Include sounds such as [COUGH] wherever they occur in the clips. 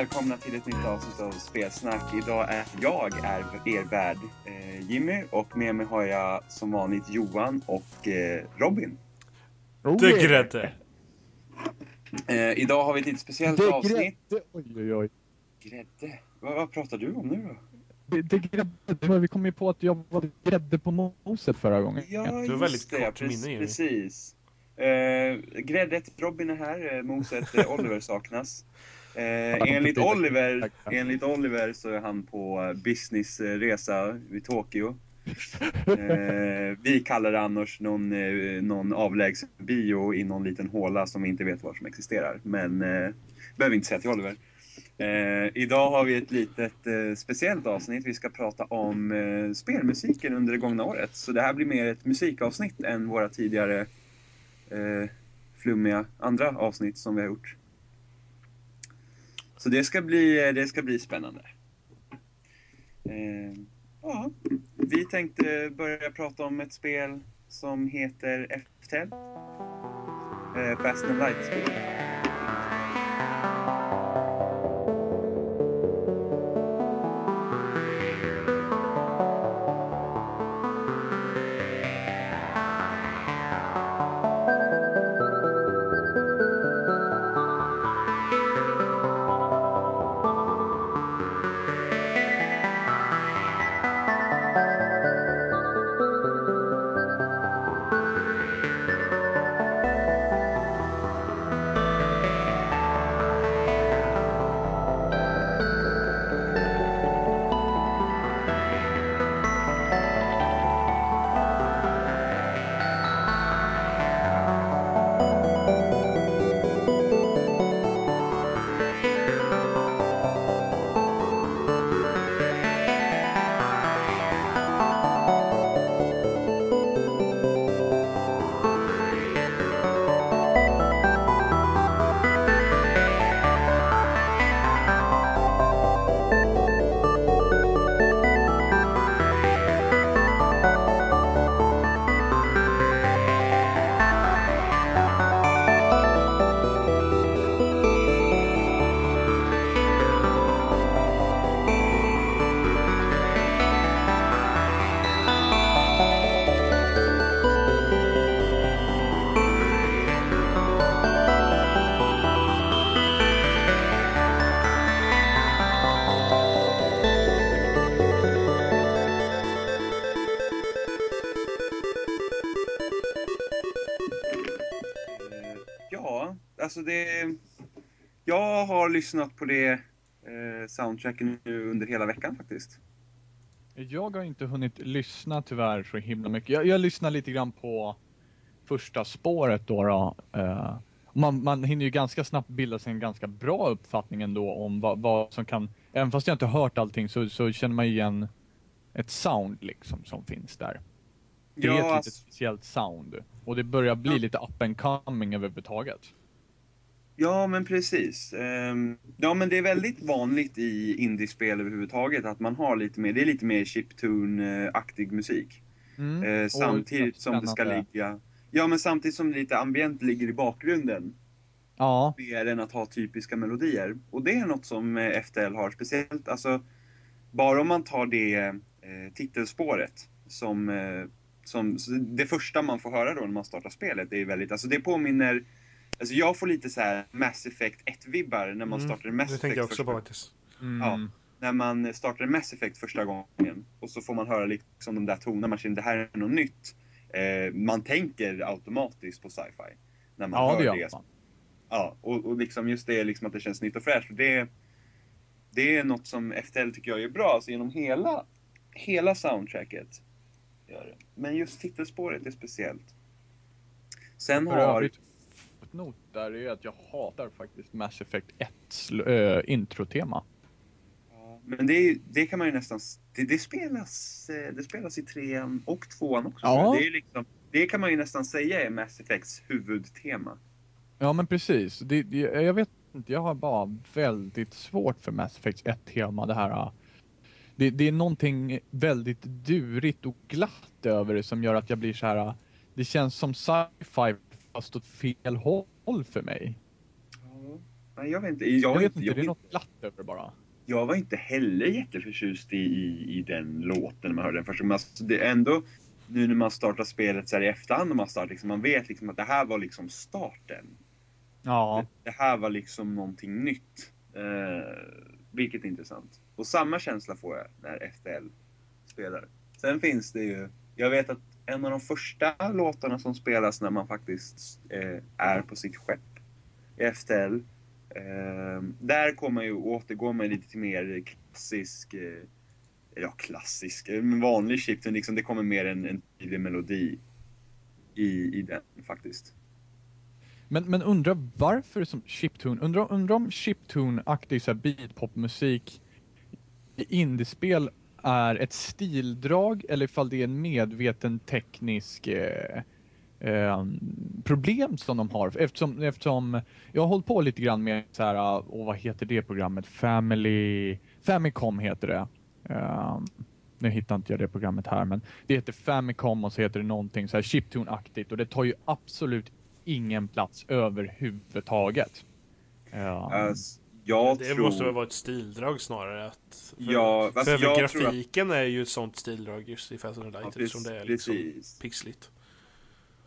Välkomna till ett nytt avsnitt av Spelsnack. Idag är jag är er värd eh, Jimmy och med mig har jag som vanligt Johan och eh, Robin. Det är grädde. Eh, idag har vi ett lite speciellt Det avsnitt. grädde. Oj, oj, oj. Grädde? Vad, vad pratar du om nu då? Det, det grädde. Vi kom ju på att jag var grädde på moset förra gången. Ja, Du har just väldigt det. kort Precis. minne, precis. Eh, gräddet Robin är här, eh, moset Oliver saknas. Eh, enligt, Oliver, enligt Oliver så är han på businessresa vid Tokyo. Eh, vi kallar det annars någon, eh, någon avlägsen bio i någon liten håla som vi inte vet var som existerar. Men eh, behöver inte säga till Oliver. Eh, idag har vi ett litet eh, speciellt avsnitt. Vi ska prata om eh, spelmusiken under det gångna året. Så det här blir mer ett musikavsnitt än våra tidigare eh, flummiga andra avsnitt som vi har gjort. Så det ska bli, det ska bli spännande. Eh, ja, vi tänkte börja prata om ett spel som heter FTL. Eh, Fast and Light-spel. Alltså det... Jag har lyssnat på det eh, soundtracken nu under hela veckan faktiskt. Jag har inte hunnit lyssna tyvärr så himla mycket. Jag, jag lyssnar lite grann på första spåret då. då. Eh, man, man hinner ju ganska snabbt bilda sig en ganska bra uppfattning ändå om vad, vad som kan, även fast jag inte hört allting så, så känner man igen ett sound liksom som finns där. Det är ett alltså, speciellt sound. Och det börjar bli lite up and coming överhuvudtaget. Ja, men precis. Ehm, ja, men det är väldigt vanligt i indiespel överhuvudtaget att man har lite mer, det är lite mer chiptune-aktig musik. Mm. Eh, samtidigt som det ska ligga... Ja, men samtidigt som lite ambient ligger i bakgrunden. Ja, mer än att ha typiska melodier. Och det är något som eh, FTL har speciellt, alltså bara om man tar det eh, titelspåret som, eh, som det första man får höra då när man startar spelet, det är väldigt, alltså det påminner Alltså jag får lite så här Mass Effect 1-vibbar när man startar Mass Mm, Det Effect tänkte jag också första, på faktiskt. mm. Ja. när man startar Mass Effect första gången och så får man höra liksom de där tonerna, man känner det här är något nytt. Eh, man tänker automatiskt på sci-fi. När man ja hör det det gör man. Ja, och, och liksom just det liksom att det känns nytt och fräscht. Det, det är något som FTL tycker jag är bra, alltså genom hela, hela soundtracket. Gör det. Men just titelspåret är speciellt. Sen För har... övrigt, fotnot där är att jag hatar faktiskt Mass Effect 1 äh, introtema. Ja, Men det, det kan man ju nästan... Det, det, spelas, eh, det spelas i trean och tvåan också. Ja. Det, är liksom, det kan man ju nästan säga är Mass Effects huvudtema. Ja men precis. Det, jag vet inte, jag har bara väldigt svårt för Mass Effect 1-tema. Det här äh, det, det är någonting väldigt durigt och glatt över det som gör att jag blir så här. Det känns som sci-fi fast åt fel håll för mig. Nej, jag vet inte. Jag, Jag vet inte, jag, det är något glatt över det bara. jag var inte heller jätteförtjust i, i, i den låten när man hörde den första gången. Alltså, det är ändå, nu när man startar spelet så här i efterhand, när man, startar, liksom, man vet liksom att det här var liksom starten. Ja. Det, det här var liksom någonting nytt. Eh, vilket är intressant. Och samma känsla får jag när FTL spelar. Sen finns det ju, jag vet att en av de första låtarna som spelas när man faktiskt eh, är på sitt skepp i FTL. Eh, där kommer ju, återgår man lite till mer klassisk, eh, ja klassisk, en vanlig chiptune liksom. Det kommer mer en, en tydlig melodi i, i den faktiskt. Men, men undrar varför som chiptune, undrar, undra om chiptune-aktig beatpopmusik i indiespel är ett stildrag eller ifall det är en medveten teknisk eh, eh, problem som de har. Eftersom, eftersom jag har hållit på lite grann med så här, eh, och vad heter det programmet? Family, Famicom heter det. Eh, nu hittar inte jag det programmet här, men det heter Famicom och så heter det någonting så här chiptune-aktigt och det tar ju absolut ingen plats överhuvudtaget. Ja. Alltså, jag det tror... måste väl vara ett stildrag snarare. Att, för, Ja, alltså för tror att- grafiken är ju ett sånt stildrag just i Fast and Light Ja, eftersom det är liksom precis. pixligt.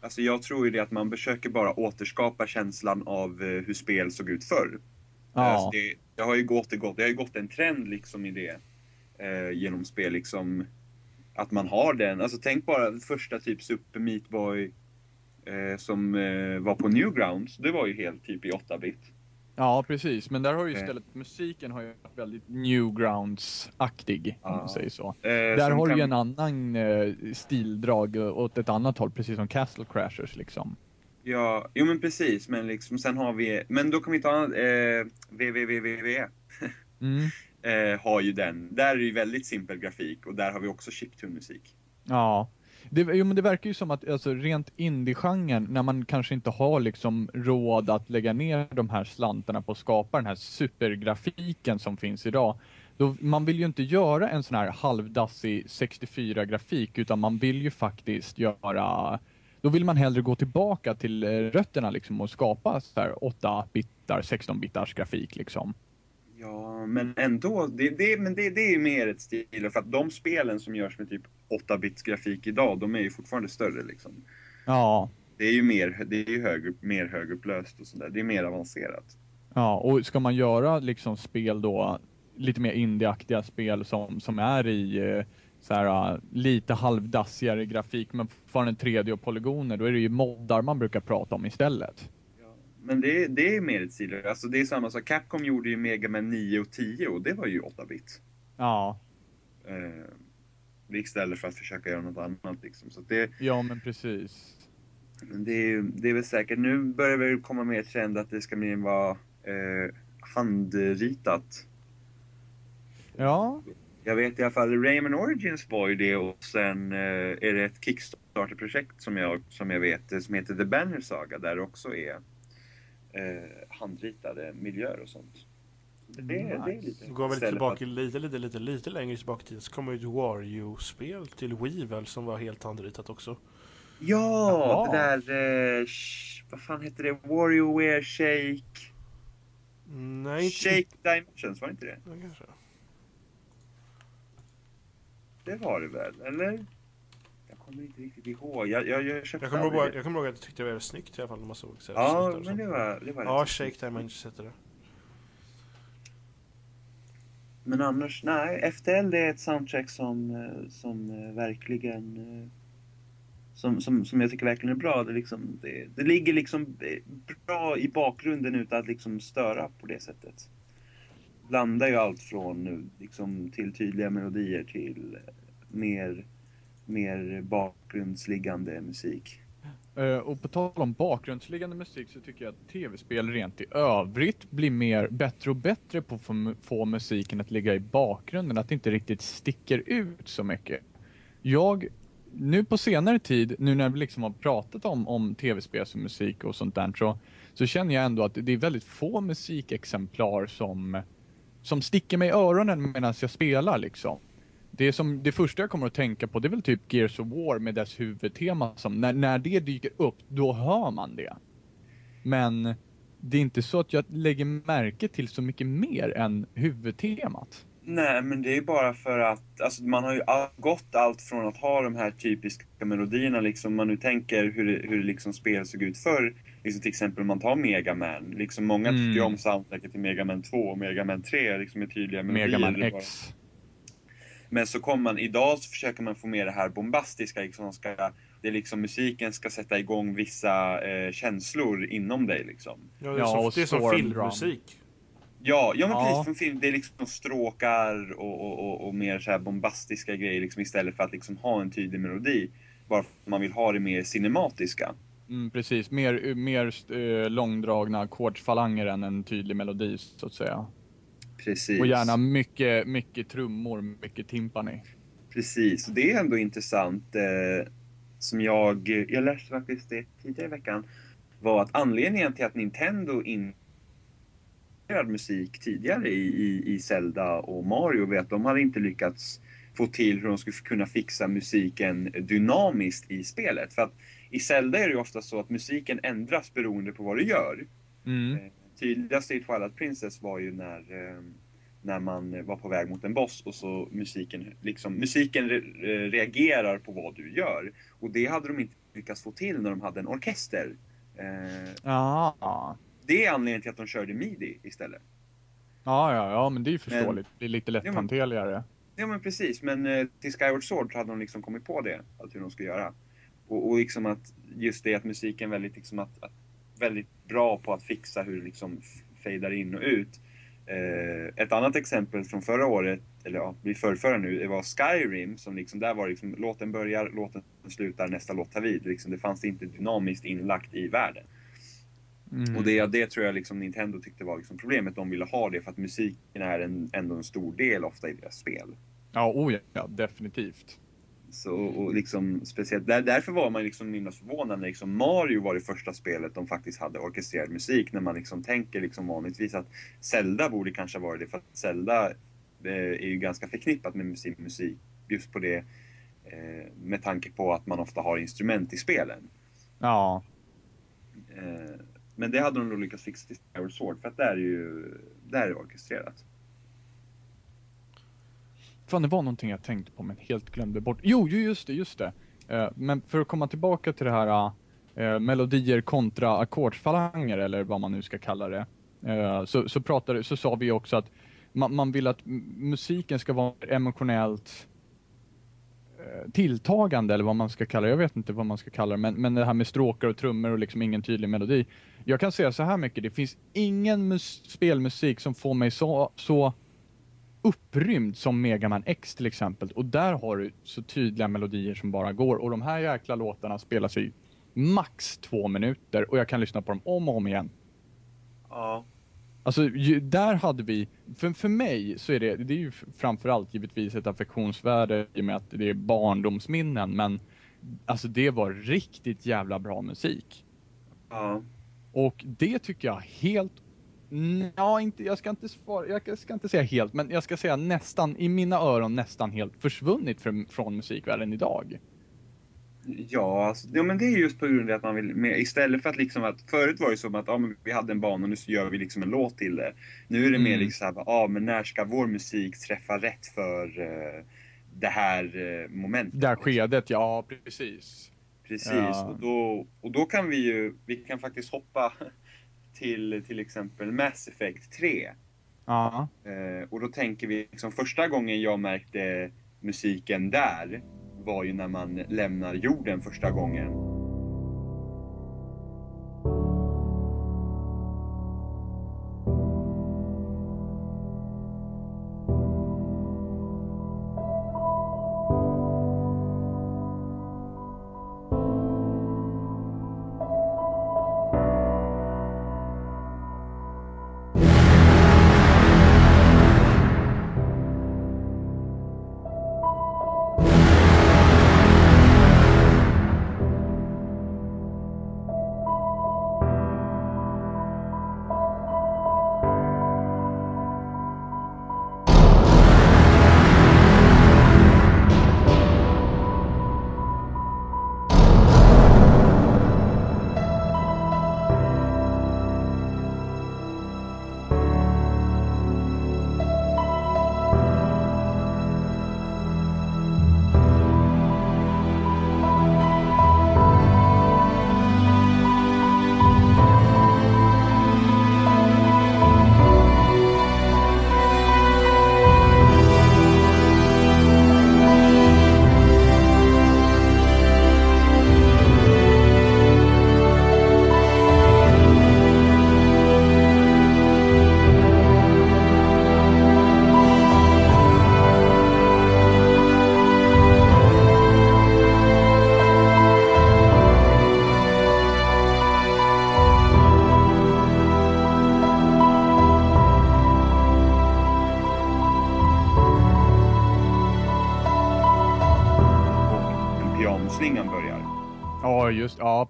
Alltså jag tror ju det att man försöker bara återskapa känslan av eh, hur spel såg ut förr. Alltså ja. det, det har ju gått, det gått, det har ju gått en trend liksom i det. Eh, genom spel liksom. Att man har den. Alltså tänk bara första typ Super Meat Boy. Eh, som eh, var på Newgrounds. Det var ju helt typ i 8-bit. Ja, precis. Men där har ju istället musiken har ju varit väldigt Newgrounds-aktig, om man säger så. Eh, Där har du kan- ju en annan eh, stildrag eh, åt ett annat håll, precis som Castle Crashers liksom. Ja, jo men precis. Men liksom sen har vi, men då kan vi ta eh, www. Mm. [LAUGHS] Eh, har ju den. Där är det ju väldigt simpel grafik och där har vi också chiptune-musik. Ja. Det, jo, men det verkar ju som att alltså, rent indie-genren, när man kanske inte har liksom råd att lägga ner de här slantarna på att skapa den här supergrafiken som finns idag. Då, man vill ju inte göra en sån här halvdassig 64-grafik, utan man vill ju faktiskt göra då vill man hellre gå tillbaka till eh, rötterna liksom och skapa 8-bitar, 16-bitars grafik liksom. Ja, men ändå. Det, det, men det, det är ju mer ett stil. För att de spelen som görs med typ 8-bits grafik idag, de är ju fortfarande större liksom. Ja, Det är ju mer, det är ju högre, mer högupplöst och sådär. Det är mer avancerat. Ja, och ska man göra liksom spel då, lite mer indieaktiga spel som, som är i eh, så här, eh, lite halvdassigare grafik men fortfarande 3D och polygoner, då är det ju moddar man brukar prata om istället. Men det, det är mer ett stil. Alltså det är samma sak. Capcom gjorde ju Mega Man 9 och 10 och det var ju 8-bit. Ja, Eh, istället för att försöka göra något annat liksom. Så det, ja men precis. Det är, det är väl säkert, nu börjar det komma mer trend att det ska mer vara eh, handritat. Ja, Jag vet i alla fall Rayman Origins var ju det och sen eh, är det ett Kickstarter-projekt som jag, som jag vet eh, som heter The Banner Saga där det också är eh, handritade miljöer och sånt. Det, det är Nice. lite... Går väl tillbaka lite, lite, lite, lite längre tillbaka i tiden så kommer ju ett Wario-spel till Wii väl som var helt handritat också. Ja, Jaha. det där... Eh, vad fan heter det? WarioWare Shake... Nej, inte Shake Dimensions, var det inte det? Ja, kanske. Det var det väl, eller? Jag kommer inte riktigt ihåg. Jag, jag, jag köpte Jag kommer, ihåg, aldrig jag kommer ihåg att jag tyckte det var snyggt i alla fall när man såg så här Ja, men det var, det var Ja, Shake. Dimensions heter det. Men annars, nej. FTL det är ett soundtrack som, eh, som eh, verkligen... Eh, som, som, som jag tycker verkligen är bra. Det, liksom, det, det ligger liksom bra i bakgrunden utan att liksom störa på det sättet. Blandar ju allt från nu, liksom, till tydliga melodier till mer, mer bakgrundsliggande musik. Eh, och på tal om bakgrundsliggande musik så tycker jag att tv-spel rent i övrigt blir mer bättre och bättre på att få, musiken att ligga i bakgrunden, att det inte riktigt sticker ut så mycket. Jag, nu på senare tid, nu när vi liksom har pratat om, om tv-spel som musik och sånt där, så, så känner jag ändå att det är väldigt få musikexemplar som, som sticker mig i öronen medan jag spelar liksom. Det, är som, det första jag kommer att tänka på det är väl typ Gears of War med dess huvudtema som när, när det dyker upp, då hör man det. Men det är inte så att jag lägger märke till så mycket mer än huvudtemat. Nej, men det är bara för att alltså, man har ju gått allt från att ha de här typiska melodierna, liksom man nu tänker hur, det, hur liksom spel såg ut förr. Liksom till exempel om man tar Mega Man. Liksom många mm. tycker om soundtracket till Mega Man 2 och Mega Man 3 liksom med tydliga melodier. Mega Man X. Men så kommer man, idag så försöker man få med det här bombastiska, liksom ska, det är liksom musiken ska sätta igång vissa eh, känslor inom dig liksom. Ja, det är, ja, som, det är som filmmusik. Ja, ja men ja. precis, från film, det är liksom stråkar och, och, och, och, mer så här bombastiska grejer liksom istället för att liksom ha en tydlig melodi. Bara för att man vill ha det mer cinematiska. Mm, precis, mer, mer äh, långdragna ackordsfalanger än en tydlig melodi så att säga. Precis. Och gärna mycket, mycket trummor, mycket timpani. Precis, och det är ändå intressant. Eh, som jag, jag läste faktiskt det tidigare i veckan. Var att anledningen till att Nintendo in musik tidigare i, i, i Zelda och Mario vet de hade inte lyckats få till hur de skulle kunna fixa musiken dynamiskt i spelet. För att i Zelda är det ju ofta så att musiken ändras beroende på vad du gör. Mm. Eh, tydligast i Twilight Princess var ju när, eh, när man var på väg mot en boss och så musiken, liksom, musiken re reagerar på vad du gör. Och det hade de inte lyckats få till när de hade en orkester. Eh, ja. Det är anledningen till att de körde midi istället. Ja, ja, ja, men det är ju förståeligt. Men, det är lite lätthanterligare. Ja, ja, men precis. Men eh, till Skyward Sword så hade de liksom kommit på det, att hur de ska göra. Och, och liksom att just det att musiken väldigt, liksom att, att, väldigt bra på att fixa hur det liksom fejdar in och ut. Eh, ett annat exempel från förra året, eller ja, vi förrförra nu, det var Skyrim som liksom, där var liksom, låten börjar, låten slutar, nästa låt tar vid. Liksom, det fanns inte dynamiskt inlagt i världen. Mm. Och det, det tror jag liksom Nintendo tyckte var liksom problemet. De ville ha det för att musiken är en, ändå en stor del ofta i deras spel. Ja, oh ja, definitivt. Så, och liksom, speciellt, där, därför var man liksom himla förvånad när liksom Mario var det första spelet de faktiskt hade orkestrerad musik. När man liksom tänker liksom vanligtvis att Zelda borde kanske vara det. För att Zelda eh, är ju ganska förknippat med musik, musik just på det eh, med tanke på att man ofta har instrument i spelen. Ja. Eh, men det hade de nog lyckats fixa till Skyward Sword för att där är ju, där är det orkestrerat. Fan, det var någonting jag tänkte på men helt glömde bort. Jo, just det, just det. Uh, men för att komma tillbaka till det här uh, melodier kontra ackordsfalanger eller vad man nu ska kalla det. Uh, så, så, pratade, så sa vi också att man, man vill att musiken ska vara emotionellt tilltagande eller vad man ska kalla det. Jag vet inte vad man ska kalla det, men, men det här med stråkar och trummor och liksom ingen tydlig melodi. Jag kan säga så här mycket, det finns ingen spelmusik som får mig så, så upprymd som Mega Man X till exempel. Och där har du så tydliga melodier som bara går. Och de här jäkla låtarna spelas i max två minuter och jag kan lyssna på dem om och om igen. Ja. Alltså ju, där hade vi, för, för mig så är det, det är ju framförallt givetvis ett affektionsvärde i och med att det är barndomsminnen men alltså det var riktigt jävla bra musik. Ja. Och det tycker jag helt Ja, inte, jag, ska inte svara, jag ska inte säga helt, men jag ska säga nästan, i mina öron nästan helt försvunnit från, från musikvärlden idag. Ja, alltså, ja, men det är just på grund av att man vill, med, istället för att liksom att, förut var det som att, ja men vi hade en bana och nu så gör vi liksom en låt till det. Nu är det mm. mer liksom såhär, ja men när ska vår musik träffa rätt för uh, det här uh, momentet? Det här skedet, ja precis. Precis, ja. Och, då, och då kan vi ju, vi kan faktiskt hoppa till till exempel Mass Effect 3. Ja. Uh, och då tänker vi, liksom, första gången jag märkte musiken där var ju när man lämnar jorden första gången.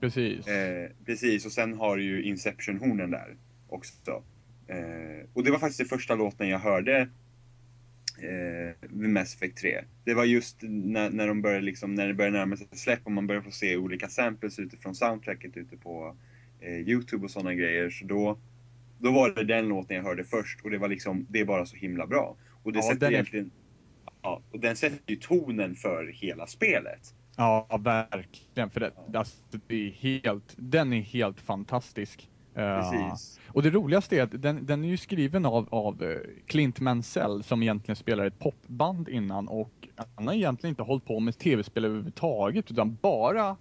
Precis. Eh, precis, och sen har du ju Inception-hornen där också. Eh, och det var faktiskt den första låten jag hörde eh, Mass Effect 3. Det var just när, när, de började liksom, när det började närma sig släpp och man började få se olika samples utifrån soundtracket ute på eh, Youtube och sådana grejer. Så då, då var det den låten jag hörde först och det var liksom, det är bara så himla bra. Och det Ja, sätter den egentligen, ja, och den sätter ju tonen för hela spelet. Ja, verkligen. För det, alltså, det är helt, den är helt fantastisk. Precis. och det roligaste är att den, den är ju skriven av, av eh, Clint Mansell som egentligen spelar ett popband innan och han har egentligen inte hållit på med tv-spel överhuvudtaget utan bara,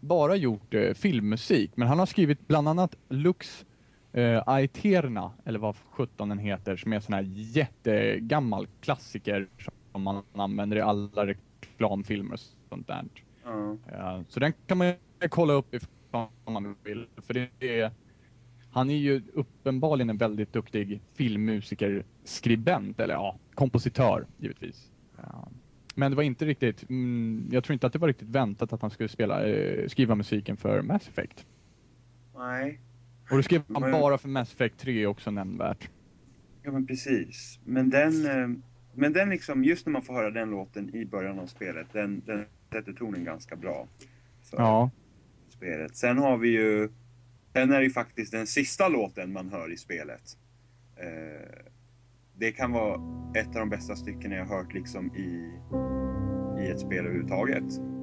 bara gjort eh, filmmusik. Men han har skrivit bland annat Lux eh, Aeterna, eller vad sjutton den heter, som är en sån här jättegammal klassiker som man använder i alla reklamfilmer sånt där. Ja. Ja, så den kan man kolla upp ifall man vill. För det är, han är ju uppenbarligen en väldigt duktig filmmusiker, skribent, eller ja, kompositör givetvis. Ja. Men det var inte riktigt, mm, jag tror inte att det var riktigt väntat att han skulle spela, eh, skriva musiken för Mass Effect. Nej. Och då skrev han Men- bara för Mass Effect 3 också nämnvärt. Ja men precis. Men den, eh, men den liksom, just när man får höra den låten i början av spelet, den, den sätter tonen ganska bra. För Ja, spelet. Sen har vi ju, sen är det ju faktiskt den sista låten man hör i spelet. Eh, det kan vara ett av de bästa stycken jag har hört liksom i, i ett spel överhuvudtaget.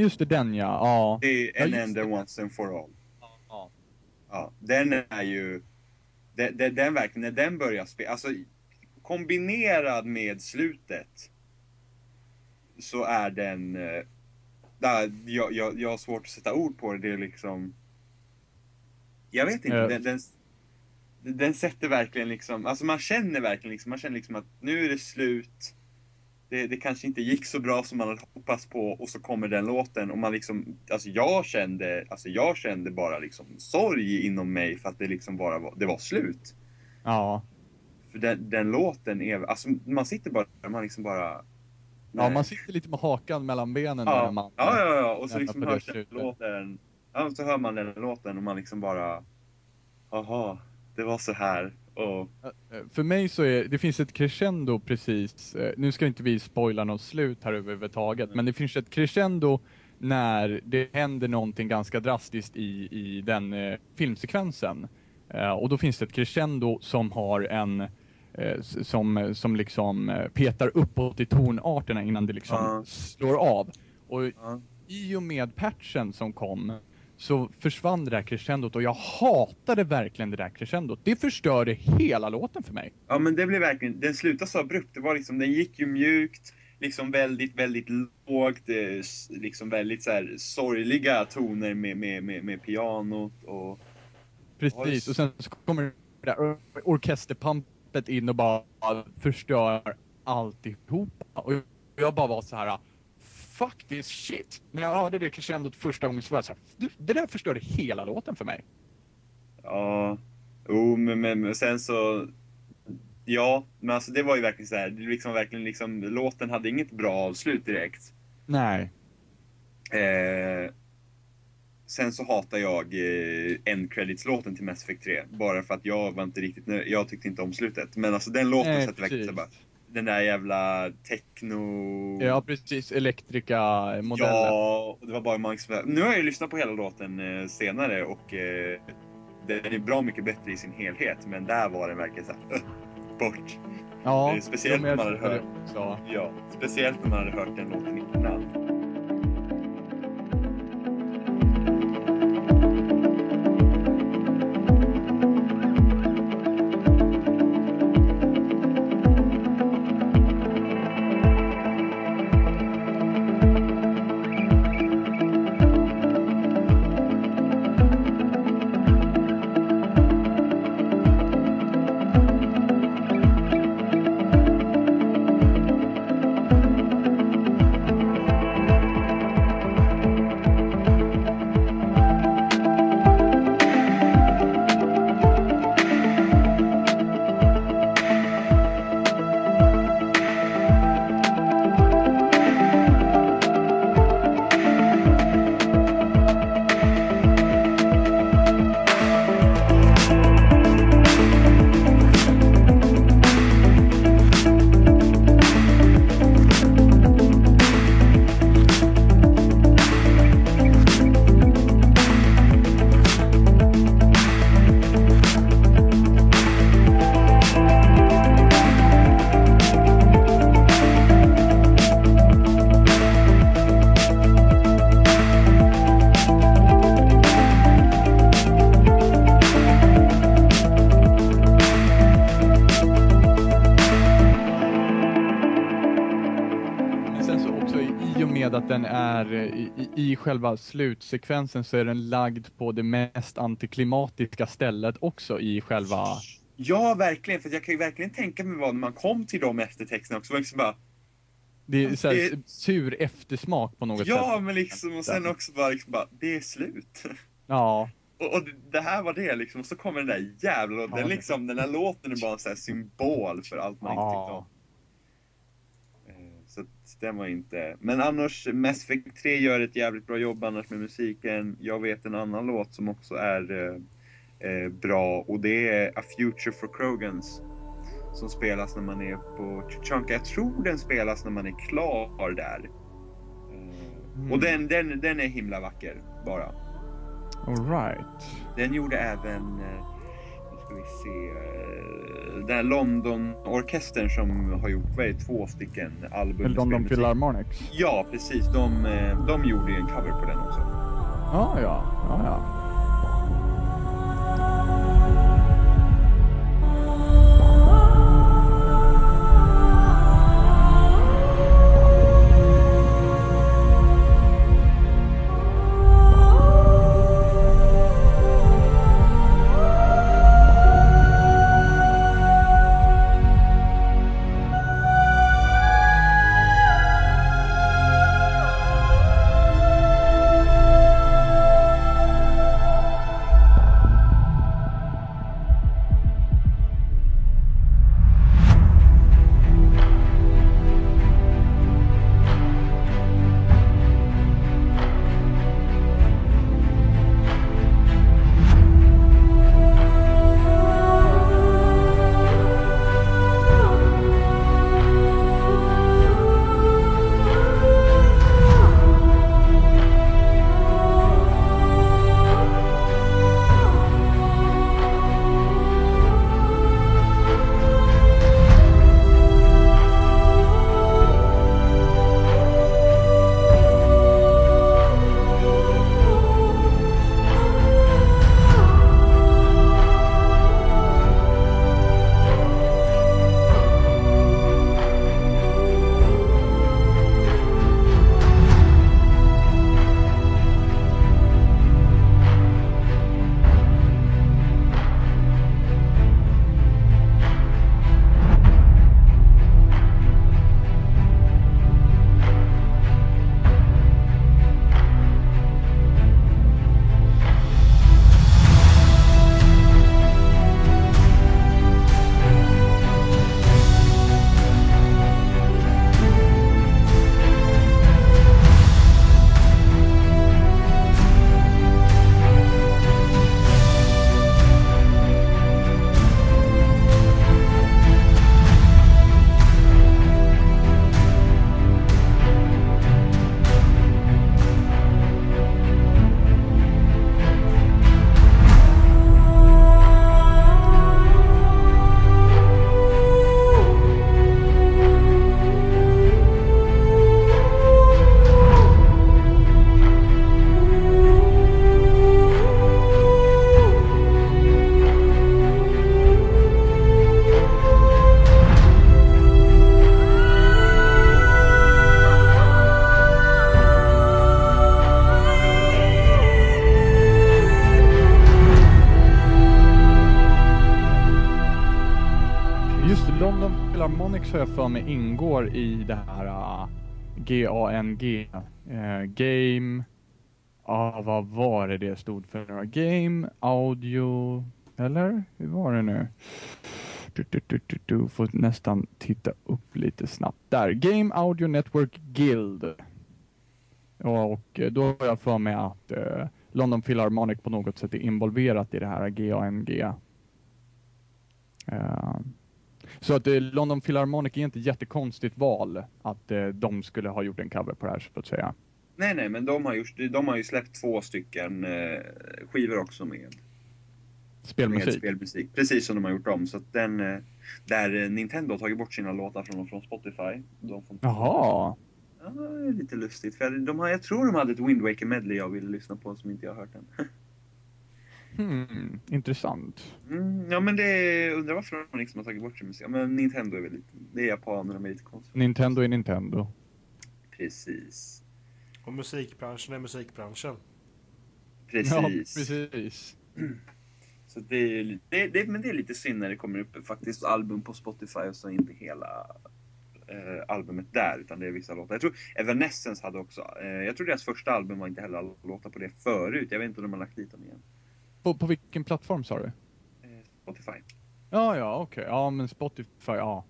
Men just det, den ja. ja. Det är Ja, En Ender det. Once and for All. ja. Ja, den är ju... Den, den, den verkligen, när den börjar spela, alltså kombinerad med slutet så är den... eh, Där, jag, jag, jag har svårt att sätta ord på det, det är liksom... Jag vet inte, Eh. den, den, den sätter verkligen liksom, alltså man känner verkligen liksom, man känner liksom att nu är det slut. Det, det kanske inte gick så bra som man hade hoppats på och så kommer den låten och man liksom, alltså jag kände, alltså jag kände bara liksom sorg inom mig för att det liksom bara var, det var slut. Ja. För den, den låten är, alltså man sitter bara, man liksom bara... Ja, nej. man sitter lite med hakan mellan benen ja, man... ja, ja, ja, och så liksom hörs den låten, ja, så hör man den låten och man liksom bara, aha, det var så här. Och, Eh, För mig så är det finns ett crescendo precis, eh, nu ska inte vi spoila något slut här överhuvudtaget, men det finns ett crescendo när det händer någonting ganska drastiskt i, i den eh, filmsekvensen. Eh, och då finns det ett crescendo som har en eh, som, som liksom eh, petar uppåt i tonarterna innan det liksom Ja. slår av. Och ja. i och med patchen som kom så försvann det där crescendot och jag hatade verkligen det där crescendot. Det förstörde hela låten för mig. Ja men det blev verkligen, den slutade så abrupt. Det var liksom, den gick ju mjukt, liksom väldigt, väldigt lågt, eh, liksom väldigt så här sorgliga toner med, med, med, med pianot och... Precis, och sen så kommer det där or- orkesterpampet in och bara förstör alltihopa. Och jag bara var så här. Fuck this shit! När jag hörde det crescendot första gången så var jag så här, "Du, det där förstörde hela låten för mig. Ja, jo men, men, men sen så... Ja, men alltså det var ju verkligen så här, det liksom verkligen liksom, låten hade inget bra avslut direkt. Nej. Eh, sen så hatar jag eh, end credits-låten till Mass Effect 3. Bara för att jag var inte riktigt nöjd. Jag tyckte inte om slutet. Men alltså den låten Nej, satt verkligen så bara, Den där jävla techno... Ja, precis. Elektrika-modellen. Ja, och det var bara man liksom, Nu har jag ju lyssnat på hela låten eh, senare och eh, den är bra mycket bättre i sin helhet. Men där var den verkligen såhär, bort. Ja, Eh, speciellt när man hade hört-. Ja, speciellt när man hade hört den låten innan. I, själva slutsekvensen så är den lagd på det mest antiklimatiska stället också i själva... Ja, verkligen. För jag kan ju verkligen tänka mig vad när man kom till de eftertexterna också. Liksom bara, Det är så här, Det- sur eftersmak på något ja, sätt. men liksom, och sen också bara, liksom bara, det är slut. Ja, [LAUGHS] Och, och det här var det liksom, och så kommer den där jävla. Ja, Den, liksom, den här låten är bara en sån symbol för allt man inte tyckte om. ja. Eh, Så att den var inte... Men annars, Mass Effect 3 gör ett jävligt bra jobb annars med musiken. Jag vet en annan låt som också är eh, eh, bra och det är A Future for Krogans. Som spelas när man är på Chunka. Jag tror den spelas när man är klar där. Eh, Mm. Och den, den, den är himla vacker, bara. alright. Den gjorde även, eh, ska vi se, eh, den här London-orkestern som har gjort, vad är det, två stycken album. London. Philharmonics. Ja, precis. De, eh, de gjorde ju en cover på den också. Ja, ja, ja, ja. Philharmonics har jag för mig ingår i det här äh, uh, GANG. Uh, äh, game... Ja, uh, vad var det det stod för? Game, audio... Eller? Hur var det nu? Du, du, du, du, du, får nästan titta upp lite snabbt. Där, Game Audio Network Guild. Och eh, då har jag för mig att uh, London Philharmonic på något sätt är involverat i det här GANG. Uh, så att uh, London Philharmonic är inte jättekonstigt val att uh, de skulle ha gjort en cover på det här så att säga. Nej, nej, men de har, gjort, de har ju släppt två stycken skivor också med spelmusik. Med spelmusik. Precis som de har gjort om. Så att den, där Nintendo har tagit bort sina låtar från, från Spotify. De får Jaha. Ja, det är lite lustigt. För de har, jag tror de hade ett Wind Waker medley jag ville lyssna på som inte jag har hört än. [LAUGHS] Hmm, intressant. Mm, ja men det är, undrar varför de liksom har tagit bort sin musik. Men Nintendo är väl lite, det är japanerna med lite konstigt. Nintendo är Nintendo. Precis. Och musikbranschen är musikbranschen. Precis. Ja, precis. Så det är, det, det, men det är lite synd när det kommer upp faktiskt album på Spotify och så inte hela eh, albumet där, utan det är vissa låtar. Jag tror Evanescence hade också, eh, jag tror deras första album var inte heller alla låtar på det förut. Jag vet inte om de har lagt dit dem igen. På, på vilken plattform sa du? Eh, Spotify. Ja, ja, okej. Okay. Ja, men Spotify, ja.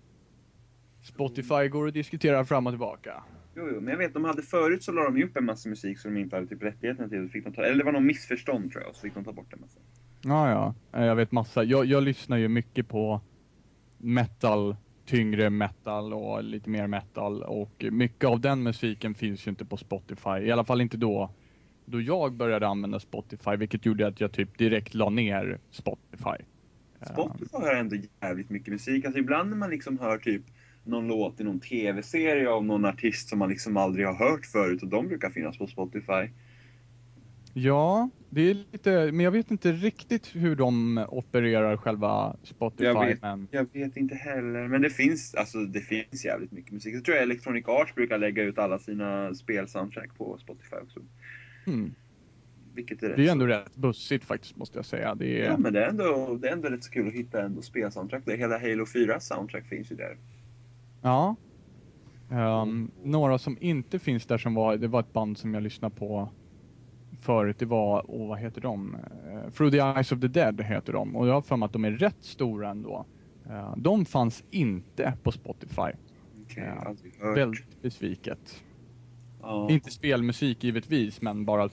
Spotify går att diskutera fram och tillbaka. Jo, jo, men jag vet, de hade förut så la de upp en massa musik som de inte hade typ rättigheten till. Fick de ta, eller det var någon missförstånd tror jag, så fick de ta bort en massa. Ja, ja. Jag vet massa. Jag, jag lyssnar ju mycket på metal, tyngre metal och lite mer metal. Och mycket av den musiken finns ju inte på Spotify. I alla fall inte då då jag började använda Spotify, vilket gjorde att jag typ direkt la ner Spotify. Spotify har ändå jävligt mycket musik. Alltså ibland när man liksom hör typ någon låt i någon tv-serie av någon artist som man liksom aldrig har hört förut och de brukar finnas på Spotify. Ja, det är lite, men jag vet inte riktigt hur de opererar själva Spotify. Jag vet, men... jag vet inte heller, men det finns, alltså det finns jävligt mycket musik. Jag tror jag Electronic Arts brukar lägga ut alla sina spelsoundtrack på Spotify också. Hmm. Vilket är det är ändå så... rätt bussigt faktiskt måste jag säga. Det är... Ja men det är, ändå, det är ändå rätt så kul att hitta ändå spelsoundtrack. Det hela Halo 4 soundtrack finns ju där. Ja. Um, några som inte finns där som var, det var ett band som jag lyssnade på förut. Det var, oh, vad heter de? Uh, Through the Eyes of the Dead heter de. Och jag har för mig att de är rätt stora ändå. Uh, de fanns inte på Spotify. Okay, uh, väldigt besviket. Oh. Inte spelmusik givetvis, men bara,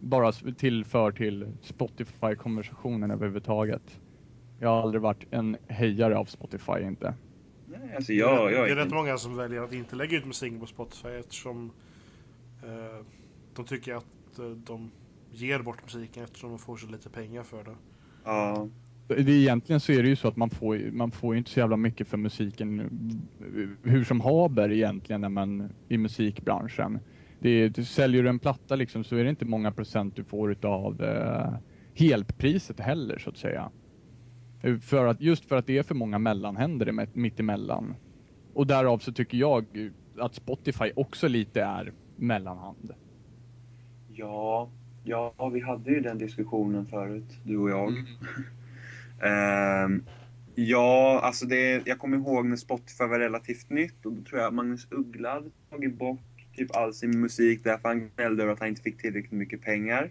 bara tillför till Spotify-konversationen överhuvudtaget. Jag har aldrig varit en hejare av Spotify, inte. Nej, alltså jag, jag det är rätt många som väljer att inte lägga ut musik på Spotify eftersom eh, de tycker att eh, de ger bort musiken eftersom de får så lite pengar för det. Ja. Det, egentligen så är det ju så att man får, man får inte så jävla mycket för musiken hur som haber egentligen när man i musikbranschen. Det är, du säljer du en platta liksom så är det inte många procent du får utav eh, helpriset heller så att säga. För att, just för att det är för många mellanhänder mitt emellan. Och därav så tycker jag att Spotify också lite är mellanhand. Ja, ja vi hade ju den diskussionen förut, du och jag. Mm. [LAUGHS] um, ja, alltså det, jag kommer ihåg när Spotify var relativt nytt och då tror jag Magnus Uggla hade tagit bort typ all sin musik därför han gnällde över att han inte fick tillräckligt mycket pengar.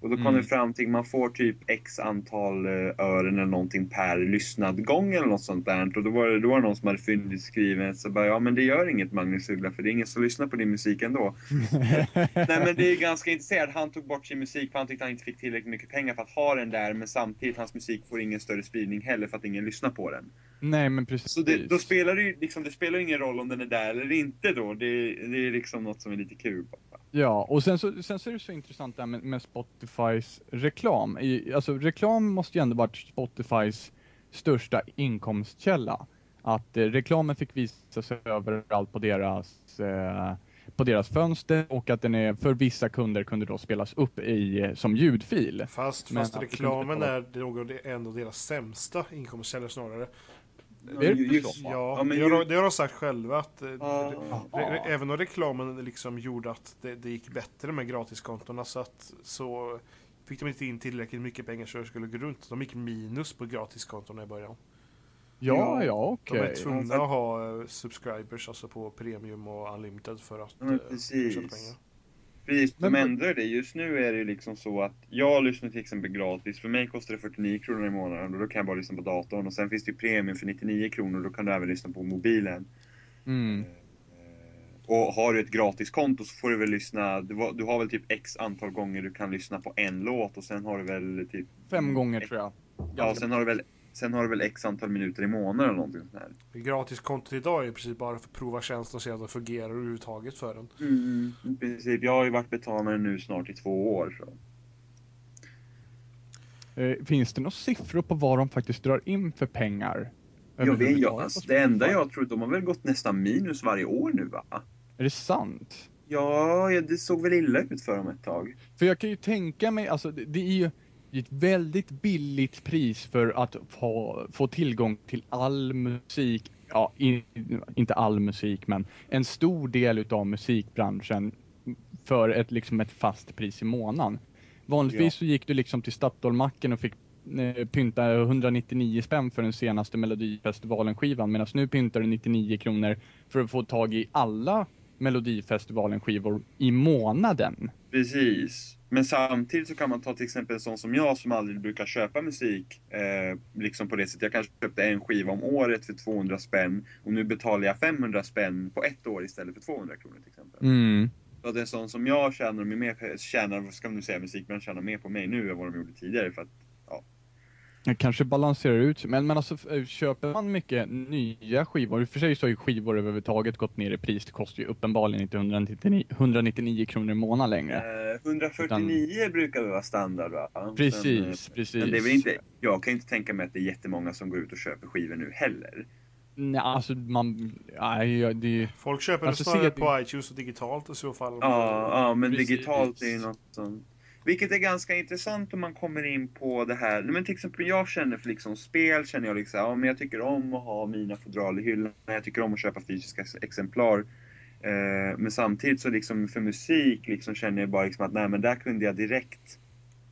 Och då kom mm. det fram till att man får typ x antal eh, ören eller någonting per lyssnad gång eller något sånt där. Och då var det, då var det någon som hade fyndigt skrivit så bara, ja men det gör inget Magnus Uggla för det är ingen som lyssnar på din musik ändå. [LAUGHS] Nej men det är ganska intressant. Han tog bort sin musik för han tyckte han inte fick tillräckligt mycket pengar för att ha den där men samtidigt hans musik får ingen större spridning heller för att ingen lyssnar på den. Nej men precis. Så det, då spelar det ju liksom, det spelar ingen roll om den är där eller inte då. Det, det är liksom något som är lite kul. Ja, och sen så, sen så är det så intressant där med, med Spotifys reklam. I, alltså reklam måste ju ändå varit Spotifys största inkomstkälla. Att eh, reklamen fick visa sig överallt på deras, eh, på deras fönster och att den är, för vissa kunder kunde då spelas upp i, eh, som ljudfil. Fast, fast reklamen är en av deras sämsta inkomstkällor snarare. Det är? Ja, ja det, har, det har de sagt själva. Att, ah, re, re, även om reklamen liksom gjorde att det, det gick bättre med gratiskontona så, att, så fick de inte in tillräckligt mycket pengar så det skulle gå runt. De gick minus på gratiskontona i början. Ja, ja, okej. De är tvungna att ha eh, subscribers, alltså på premium och unlimited för att eh, precis. tjäna pengar. Precis, de Men- ändrar det. Just nu är det ju liksom så att jag lyssnar till exempel gratis. För mig kostar det 49 kronor i månaden och då kan jag bara lyssna på datorn. Och sen finns det ju premium för 99 kronor och då kan du även lyssna på mobilen. Mm. Eh, Och har du ett gratiskonto så får du väl lyssna, du har, väl typ x antal gånger du kan lyssna på en låt och sen har du väl typ... Fem gånger tror jag. Ja, sen har du väl, sen har du väl x antal minuter i månaden eller någonting sånt här. Gratiskontot idag är i princip bara för att prova tjänsten och se att den fungerar överhuvudtaget för en. Mm, i princip. Jag har ju varit betalare nu snart i två år så. Eh, finns det några siffror på vad de faktiskt drar in för pengar? Jag vet, jag, alltså, det enda jag tror, de har väl gått nästan minus varje år nu va? Är det sant? Ja, ja, det såg väl illa ut för dem ett tag. För jag kan ju tänka mig, alltså det, det är ju ett väldigt billigt pris för att få, få tillgång till all musik, ja, i, inte all musik, men en stor del utav musikbranschen för ett, liksom ett fast pris i månaden. Vanligtvis Ja. så gick du liksom till Statoilmacken och fick eh, pynta 199 spänn för den senaste Melodifestivalen-skivan, medan nu pyntar du 99 kronor för att få tag i alla Melodifestivalen-skivor i månaden. Precis. Men samtidigt så kan man ta till exempel en sån som jag som aldrig brukar köpa musik. Eh, liksom på det sättet. Jag kanske köpte en skiva om året för 200 spänn. Och nu betalar jag 500 spänn på ett år istället för 200 kronor till exempel. Mm. Så att en sån som jag tjänar, mer, tjänar, vad ska man nu säga, musikbranschen tjänar mer på mig nu än vad de gjorde tidigare. För att, Jag kanske balanserar ut men, men alltså f- köper man mycket nya skivor, i och för sig så har ju skivor överhuvudtaget gått ner i pris, det kostar ju uppenbarligen inte 199, 199 kronor i månaden längre. eh, 149 brukar väl vara standard va? Precis, Sen, eh, precis. Men det är väl inte, jag kan inte tänka mig att det är jättemånga som går ut och köper skivor nu heller. Nej, alltså man, nej, det Folk köper Alltså, det snarare på iTunes och digitalt i så fall. Ja, ja men Precis. digitalt är ju något som... Vilket är ganska intressant om man kommer in på det här. Men till exempel jag känner för liksom spel, känner jag liksom, ja men jag tycker om att ha mina fodral i hyllan. Jag tycker om att köpa fysiska ex- exemplar. Eh, men samtidigt så liksom för musik liksom känner jag bara liksom att nej men där kunde jag direkt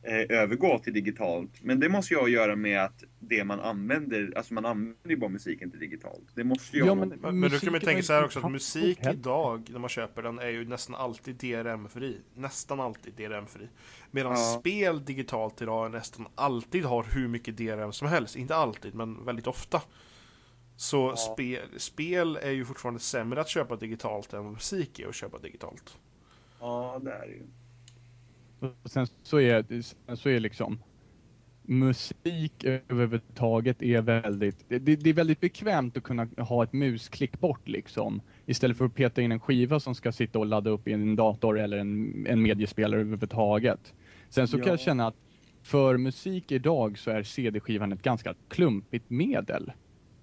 eh, övergå till digitalt. Men det måste att göra med att det man använder, alltså man använder ju bara musiken till digitalt. Det måste ju Ja, men- någon- Men, men då kan man tänka så här också att musik idag när man köper den är ju nästan alltid DRM-fri. Nästan alltid DRM-fri. Medan Ja. spel digitalt idag nästan alltid har hur mycket DRM som helst. Inte alltid, men väldigt ofta. Så spel, spel är ju fortfarande sämre att köpa digitalt än vad musik är att köpa digitalt. Ja, det är det ju. Och sen så är, sen så är liksom musik överhuvudtaget är väldigt, det, det det är väldigt bekvämt att kunna ha ett musklick bort liksom. Istället för att peta in en skiva som ska sitta och ladda upp i en dator eller en, en mediespelare överhuvudtaget. Sen så kan Ja. jag känna att för musik idag så är CD-skivan ett ganska klumpigt medel.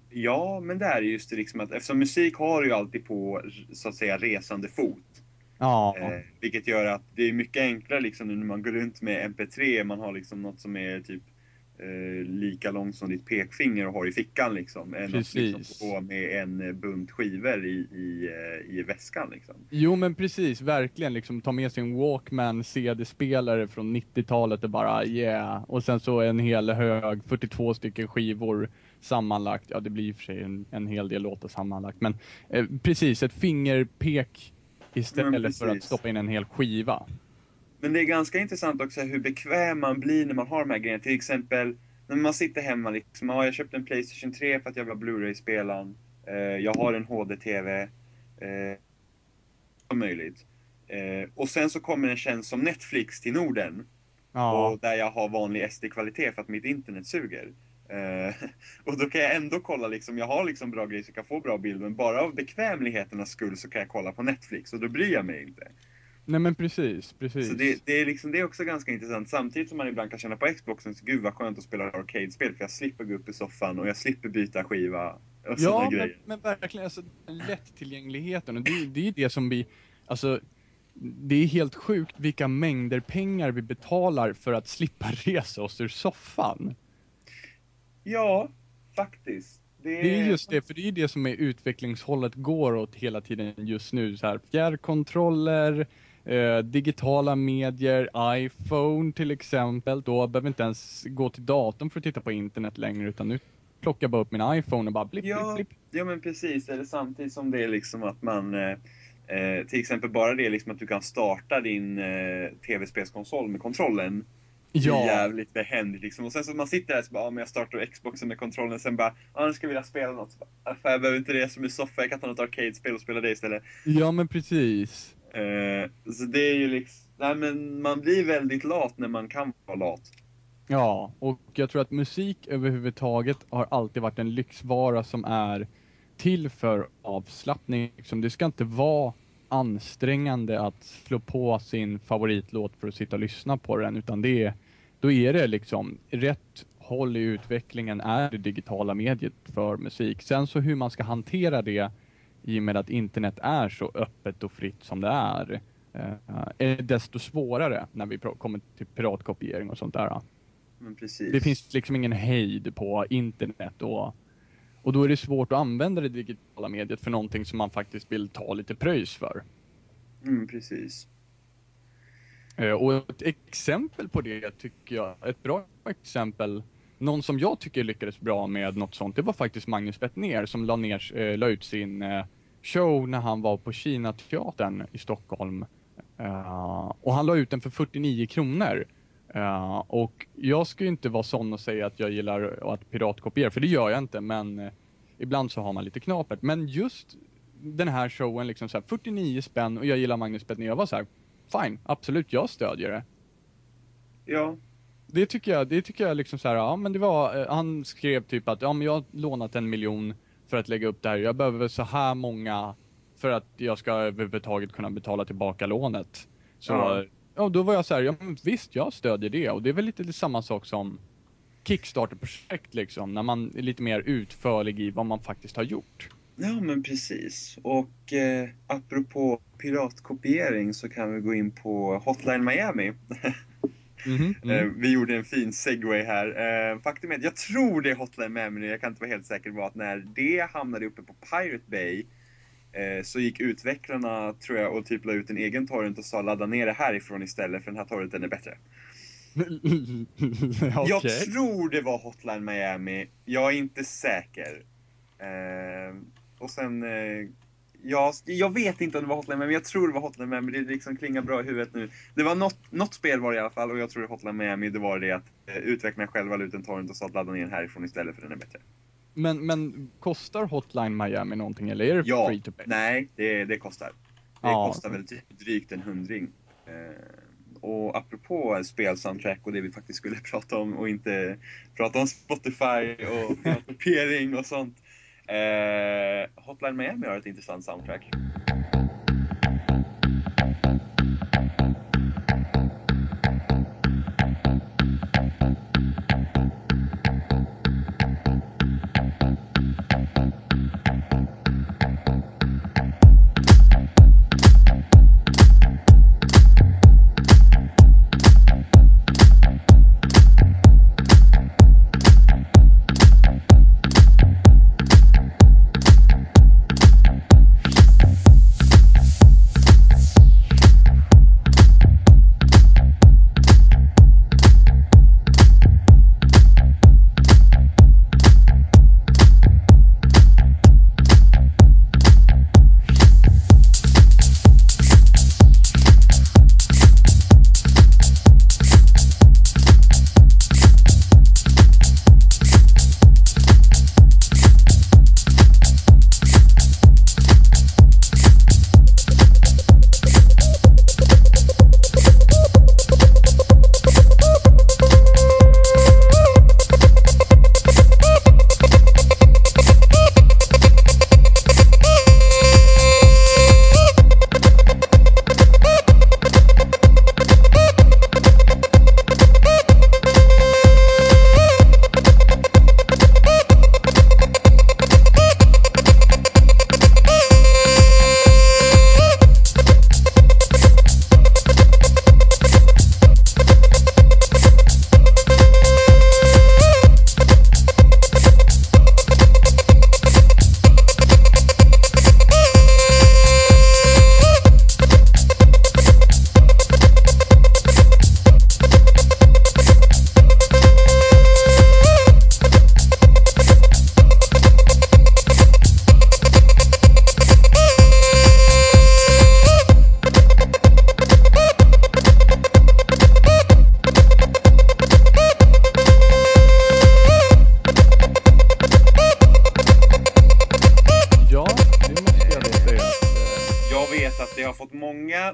Ja, men det är just det liksom att eftersom musik har ju alltid på så att säga resande fot. Ja, Eh, vilket gör att det är mycket enklare liksom nu när man går runt med MP3. Man har liksom något som är typ eh, lika långt som ditt pekfinger och har i fickan liksom. Än att liksom Precis. gå med en eh, bunt skivor i, i, eh, i väskan liksom. Jo men precis, verkligen liksom ta med sin Walkman CD-spelare från 90-talet och bara yeah. Och sen så en hel hög, 42 stycken skivor sammanlagt. Ja det blir i och för sig en, en hel del låtar sammanlagt. Men eh, precis, ett fingerpek istället för att precis. stoppa in en hel skiva. Men det är ganska intressant också hur bekväm man blir när man har de här grejerna. Till exempel när man sitter hemma liksom. Ja, jag köpte en Playstation 3 för att jag var Blu-ray-spelaren. Eh, jag har en HD-TV. Eh, som möjligt. Eh, och sen så kommer en tjänst som Netflix till Norden. Ja, Och där jag har vanlig SD-kvalitet för att mitt internet suger. Eh, [LAUGHS] och då kan jag ändå kolla liksom, jag har liksom bra grejer så jag kan få bra bild. Men bara av bekvämligheternas skull så kan jag kolla på Netflix och då bryr jag mig inte. Nej men precis, precis. Så det, det, är liksom, det är också ganska intressant. Samtidigt som man ibland kan känna på Xboxen, så gud vad skönt att spela arcade-spel. För jag slipper gå upp i soffan och jag slipper byta skiva. Och Ja, men, men verkligen, alltså lättillgängligheten och det, det är ju det som vi, alltså det är helt sjukt vilka mängder pengar vi betalar för att slippa [LAUGHS] resa oss ur soffan. Ja, faktiskt. Det är, Det är just det, för det är det som är utvecklingshållet går åt hela tiden just nu. Så här, fjärrkontroller, eh, digitala medier, iPhone till exempel. Då behöver inte ens gå till datorn för att titta på internet längre, utan nu plockar bara upp min iPhone och bara blipp, Ja, blipp, blipp. ja men precis. Eller samtidigt som det är liksom att man... Eh, eh, till exempel bara det liksom att du kan starta din eh, tv-spelskonsol med kontrollen. Det är Ja, jävligt behändigt liksom. Och sen så man sitter där och så bara, ja, men jag startar Xboxen med kontrollen. Sen bara, ja nu ska jag vilja spela något. Så bara, "Ah, fan, jag behöver inte det som i soffa. Jag kan ta något arcade-spel och spela det istället. ja men precis. Eh, så det är ju liksom, nej men man blir väldigt lat när man kan vara lat. Ja, och jag tror att musik överhuvudtaget har alltid varit en lyxvara som är till för avslappning. Liksom. Det ska inte vara ansträngande att slå på sin favoritlåt för att sitta och lyssna på den, utan det är, då är det liksom rätt håll i utvecklingen är det digitala mediet för musik. Sen så hur man ska hantera det i och med att internet är så öppet och fritt som det är, eh, är desto svårare när vi kommer till piratkopiering och sånt där. Det finns liksom ingen hejd på internet och, och då är det svårt att använda det digitala mediet för någonting som man faktiskt vill ta lite pröjs för. Mm, precis. Eh, Och ett exempel på det tycker jag, ett bra exempel, någon som jag tycker lyckades bra med något sånt, det var faktiskt Magnus Bettner som la, ner, eh, la ut sin show när han var på Kina-teatern i Stockholm. Eh, och han la ut den för 49 kronor. Eh, och jag ska ju inte vara sån och säga att jag gillar att piratkopiera, för det gör jag inte, men eh, ibland så har man lite knapert. Men just den här showen, liksom så här, 49 spänn och jag gillar Magnus Bettner, jag var så här, fine, absolut, jag stödjer det. Ja, Det tycker jag, det tycker jag liksom så här, ja men det var, han skrev typ att, ja men jag har lånat en miljon för att lägga upp det här, jag behöver så här många för att jag ska överhuvudtaget kunna betala tillbaka lånet. Så, Ja. ja, då var jag så här, ja visst, jag stödjer det och det är väl lite samma sak som Kickstarter-projekt liksom, när man är lite mer utförlig i vad man faktiskt har gjort. ja men precis. Och eh, apropå piratkopiering så kan vi gå in på Hotline Miami. [LAUGHS] Eh, mm. vi gjorde en fin segway här. Eh, faktum är att jag tror det är Hotline nu, jag kan inte vara helt säker på att när det hamnade uppe på Pirate Bay eh, så gick utvecklarna, tror jag, och typ la ut en egen torrent och sa ladda ner det härifrån istället för den här torrenten är bättre. [LAUGHS] Jag Okej. tror det var Hotline Miami, jag är inte säker. Och sen, ja, jag vet inte om det var Hotline Miami, jag tror det var Hotline Miami, det liksom klingar bra i huvudet nu. Det var något, något spel var det i alla fall, och jag tror det var Hotline Miami, det var det att eh, utvecklarna själva la ut en torrent och sa att ladda ner den härifrån istället för den är bättre. Men, men kostar Hotline Miami någonting eller är det Ja, free to pay? nej, det, det kostar. Det Ja. kostar väl typ drygt en hundring. Eh, och apropå spelsoundtrack och det vi faktiskt skulle [LAUGHS] prata om och inte prata om Spotify och [LAUGHS] kopiering och sånt. Eh, Hotline Miami har ett intressant soundtrack.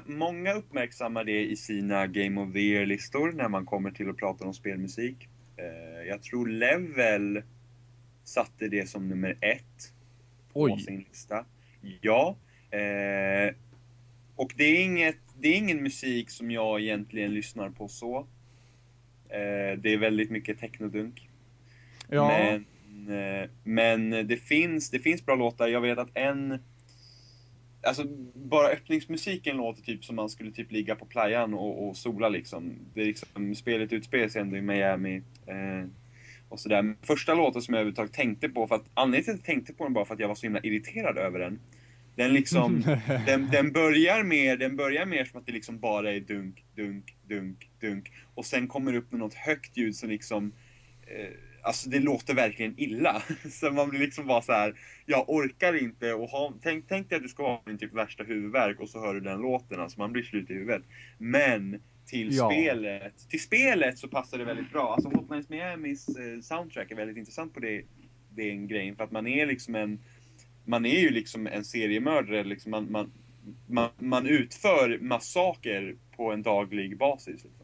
Många uppmärksammar det i sina Game of the Year-listor när man kommer till att prata om spelmusik. Eh, jag tror Level satte det som nummer ett på Oj. sin lista. Ja. Eh, och det är, inget, det är ingen musik som jag egentligen lyssnar på så. Eh, det är väldigt mycket technodunk. Ja, Men, eh, men det, finns, det finns bra låtar. Jag vet att en... Alltså, bara öppningsmusiken låter typ som man skulle typ ligga på playan och, och sola liksom. Det är liksom. Spelet utspelar sig ändå i Miami. Eh, och sådär. Första låten som jag överhuvudtaget tänkte på, för att anledningen till att jag tänkte på den bara för att jag var så himla irriterad över den. Den liksom, [LAUGHS] den, den börjar mer, den börjar mer som att det liksom bara är dunk, dunk, dunk, dunk. Och sen kommer det upp med något högt ljud som liksom, eh, alltså det låter verkligen illa. [LAUGHS] Så man blir liksom bara så här, jag orkar inte och ha, tänk, tänk dig att du ska ha din typ värsta huvudvärk och så hör du den låten, alltså man blir slut i huvudet. Men till Ja. spelet, till spelet så passar det väldigt bra. Alltså Hotlines Miamis eh, soundtrack är väldigt intressant på det, den grejen, för att man är liksom en man är ju liksom en seriemördare, liksom man, man, man, man utför massaker på en daglig basis. Liksom.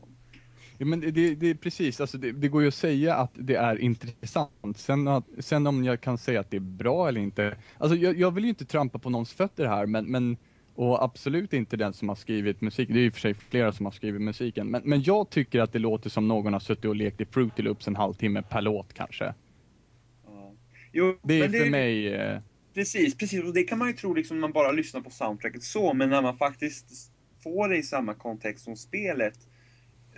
Ja, men det, det, det är precis, alltså det, det går ju att säga att det är intressant. Sen, att, sen om jag kan säga att det är bra eller inte. Alltså jag, jag vill ju inte trampa på någons fötter här, men, men och absolut inte den som har skrivit musik. Det är ju i och för sig flera som har skrivit musiken. Men, men jag tycker att det låter som någon har suttit och lekt i Fruity Loops en halvtimme per låt kanske. Ja. Jo, Det är för mig, eh, Precis, precis. Och det kan man ju tro liksom när man bara lyssnar på soundtracket så, men när man faktiskt får det i samma kontext som spelet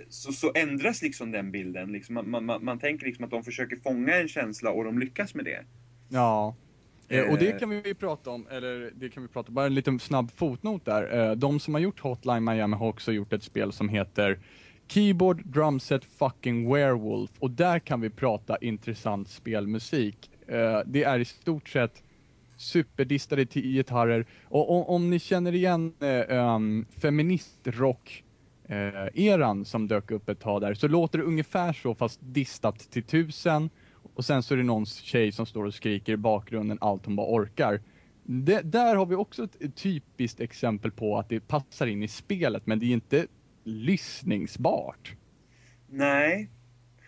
så, så ändras liksom den bilden. Liksom man, man, man, tänker liksom att de försöker fånga en känsla och de lyckas med det. ja. Eh, och det Eh. kan vi prata om, eller det kan vi prata om, bara en liten snabb fotnot där. Eh, de som har gjort Hotline Miami har också gjort ett spel som heter Keyboard Drumset Fucking Werewolf och där kan vi prata intressant spelmusik. Eh, det är i stort sett superdistade gitarrer och, och om ni känner igen eh, um, feministrock eh, eran som dök upp ett tag där så låter det ungefär så fast distat till tusen och sen så är det någon tjej som står och skriker i bakgrunden allt hon bara orkar. Det, där har vi också ett, typiskt exempel på att det passar in i spelet men det är inte lyssningsbart. Nej.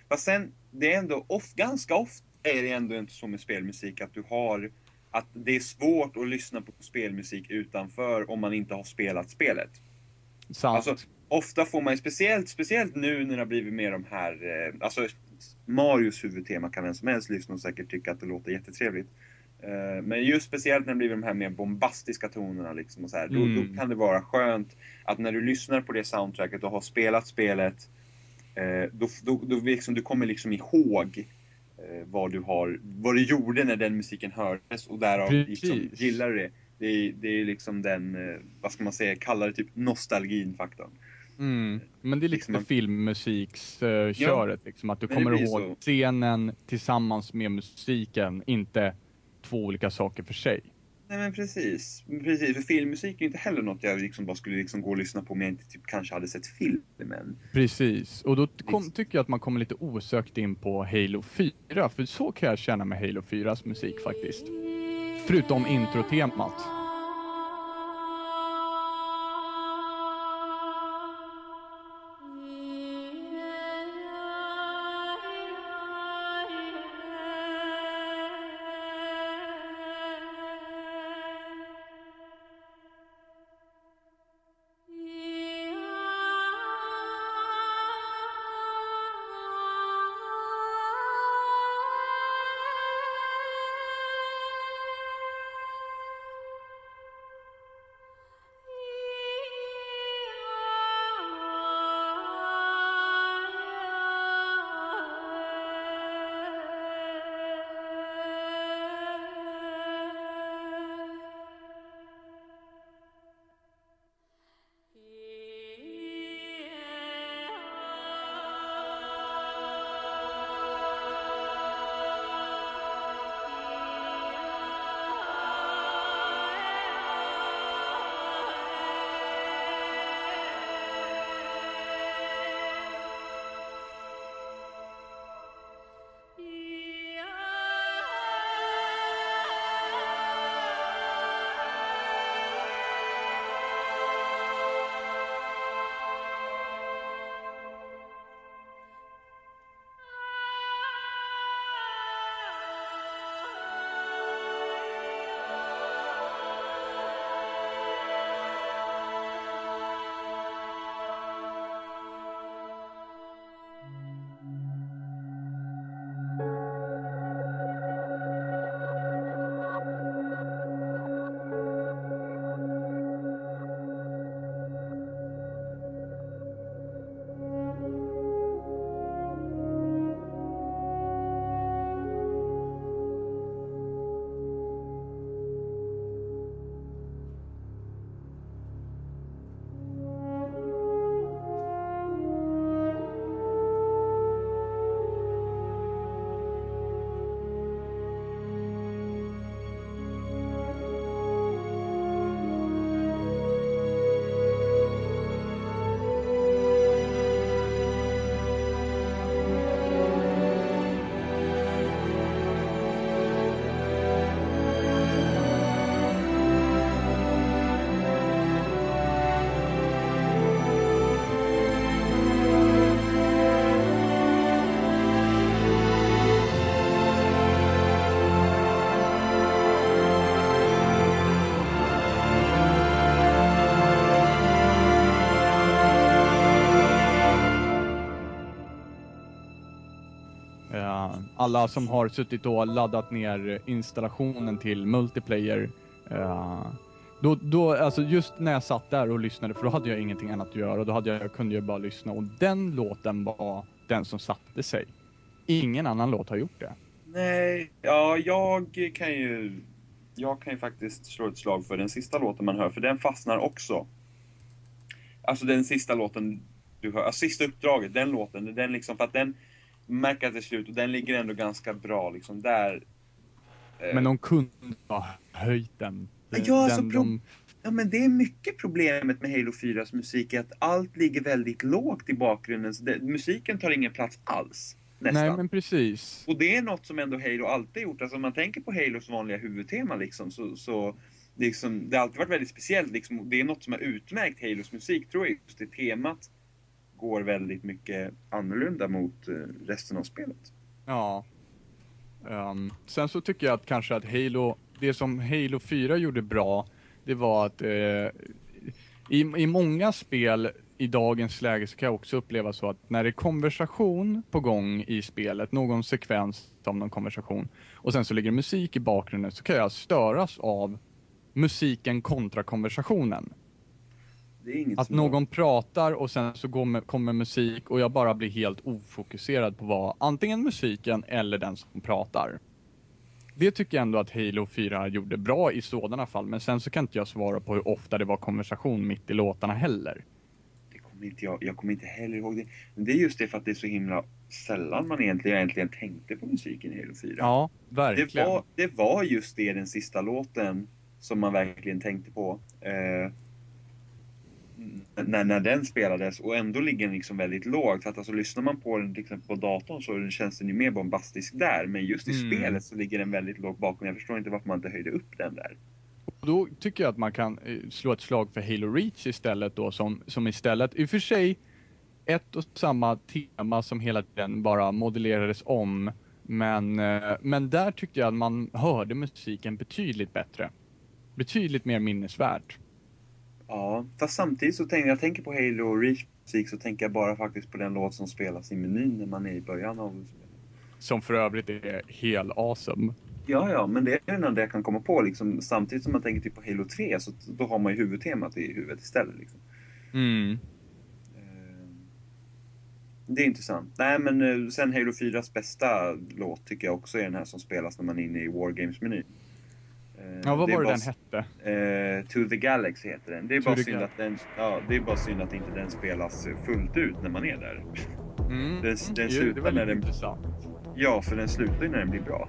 Fast sen, det är ändå of, ganska ofta är det ändå inte så med spelmusik att du har att det är svårt att lyssna på spelmusik utanför om man inte har spelat spelet. Sant. Alltså, ofta får man ju, speciellt, speciellt nu när det har blivit mer de här, eh, alltså Marios huvudtema kan vem som helst lyssna och säkert tycka att det låter jättetrevligt. Eh, men just speciellt när det blir de här mer bombastiska tonerna liksom och så här, då, Mm. då kan det vara skönt att när du lyssnar på det soundtracket och har spelat spelet, eh, då, då, då liksom, du kommer liksom ihåg eh, vad du har, vad du gjorde när den musiken hördes och därav liksom, gillar du det. Det är, det är liksom den, eh, vad ska man säga, kalla det typ nostalgin-faktorn. Mm. Men det är Liksom man- filmmusiksköret, köret liksom, att du kommer ihåg så. scenen tillsammans med musiken, inte två olika saker för sig. Nej men precis. precis. För filmmusik är ju inte heller något jag liksom bara skulle liksom gå och lyssna på om jag inte typ kanske hade sett filmen. Precis, och då kom, Visst. tycker jag att man kommer lite osökt in på Halo 4, för så kan jag känna med Halo 4s musik faktiskt. Förutom introtemat. Alla som har suttit och laddat ner installationen till multiplayer. Uh, då, då, alltså just när jag satt där och lyssnade, för då hade jag ingenting annat att göra, då hade jag, kunde jag bara lyssna och den låten var den som satte sig. Ingen annan låt har gjort det. Nej, ja, jag kan ju... Jag kan ju faktiskt slå ett slag för den sista låten man hör, för den fastnar också. Alltså den sista låten du hör, alltså sista uppdraget, den låten, den liksom, för att den märker att det är slut och den ligger ändå ganska bra liksom där. Eh. Men de kunde ha höjt den. Ja, alltså, den, de... ja, men det är mycket problemet med Halo 4s musik, att allt ligger väldigt lågt i bakgrunden. Så det, musiken tar ingen plats alls. Nästan. Nej, men precis. Och det är något som ändå Halo alltid gjort. Alltså om man tänker på Halos vanliga huvudtema liksom, så, så liksom, det har alltid varit väldigt speciellt. Liksom, det är något som har utmärkt Halos musik, tror jag. Just det temat går väldigt mycket annorlunda mot eh, resten av spelet. Ja. Um, sen så tycker jag att kanske att Halo, det som Halo 4 gjorde bra, det var att uh, i, i många spel i dagens läge så kan jag också uppleva så att när det är konversation på gång i spelet, någon sekvens om någon konversation, och sen så ligger det musik i bakgrunden, så kan jag störas av musiken kontra konversationen att någon pratar och sen så med, kommer musik och jag bara blir helt ofokuserad på vad antingen musiken eller den som pratar. Det tycker jag ändå att Halo 4 gjorde bra i sådana fall, men sen så kan inte jag svara på hur ofta det var konversation mitt i låtarna heller kommer inte jag, jag kommer inte heller ihåg det. Men det är just det för att det är så himla sällan man egentligen, egentligen tänkte på musiken i Halo 4. Ja, verkligen. Det var, det var just det, den sista låten, som man verkligen tänkte på. Eh, när, när den spelades och ändå ligger den liksom väldigt lågt. Att alltså, lyssnar man på den till exempel på datorn så känns den ju mer bombastisk där. Men just i mm. spelet så ligger den väldigt lågt bakom. Jag förstår inte varför man inte höjde upp den där. Då tycker jag att man kan eh, slå ett slag för Halo Reach istället då som, som istället, i och för sig ett och samma tema som hela tiden bara modellerades om. Men, eh, men där tyckte jag att man hörde musiken betydligt bättre. Betydligt mer minnesvärt. Ja, fast samtidigt så tänker jag tänker på Halo Reach musik så tänker jag bara faktiskt på den låt som spelas i menyn när man är i början av. Som för övrigt är helt awesome. Ja, ja, men det är den enda jag kan komma på. Liksom, samtidigt som man tänker typ på Halo 3, så då har man ju huvudtemat i huvudet istället. Liksom. Mm. Eh, det är intressant. Nej, men eh, sen Halo 4s bästa låt tycker jag också är den här som spelas när man är inne i Wargames-menyn. Eh, ja, vad var det den hette? Uh, to the Galaxy heter den. Det är, bara synd att den, ja, det är bara synd att inte den spelas fullt ut när man är där. Mm. [LAUGHS] Den, den jo, var lite den, intressant. Ja, för den slutar ju när den blir bra.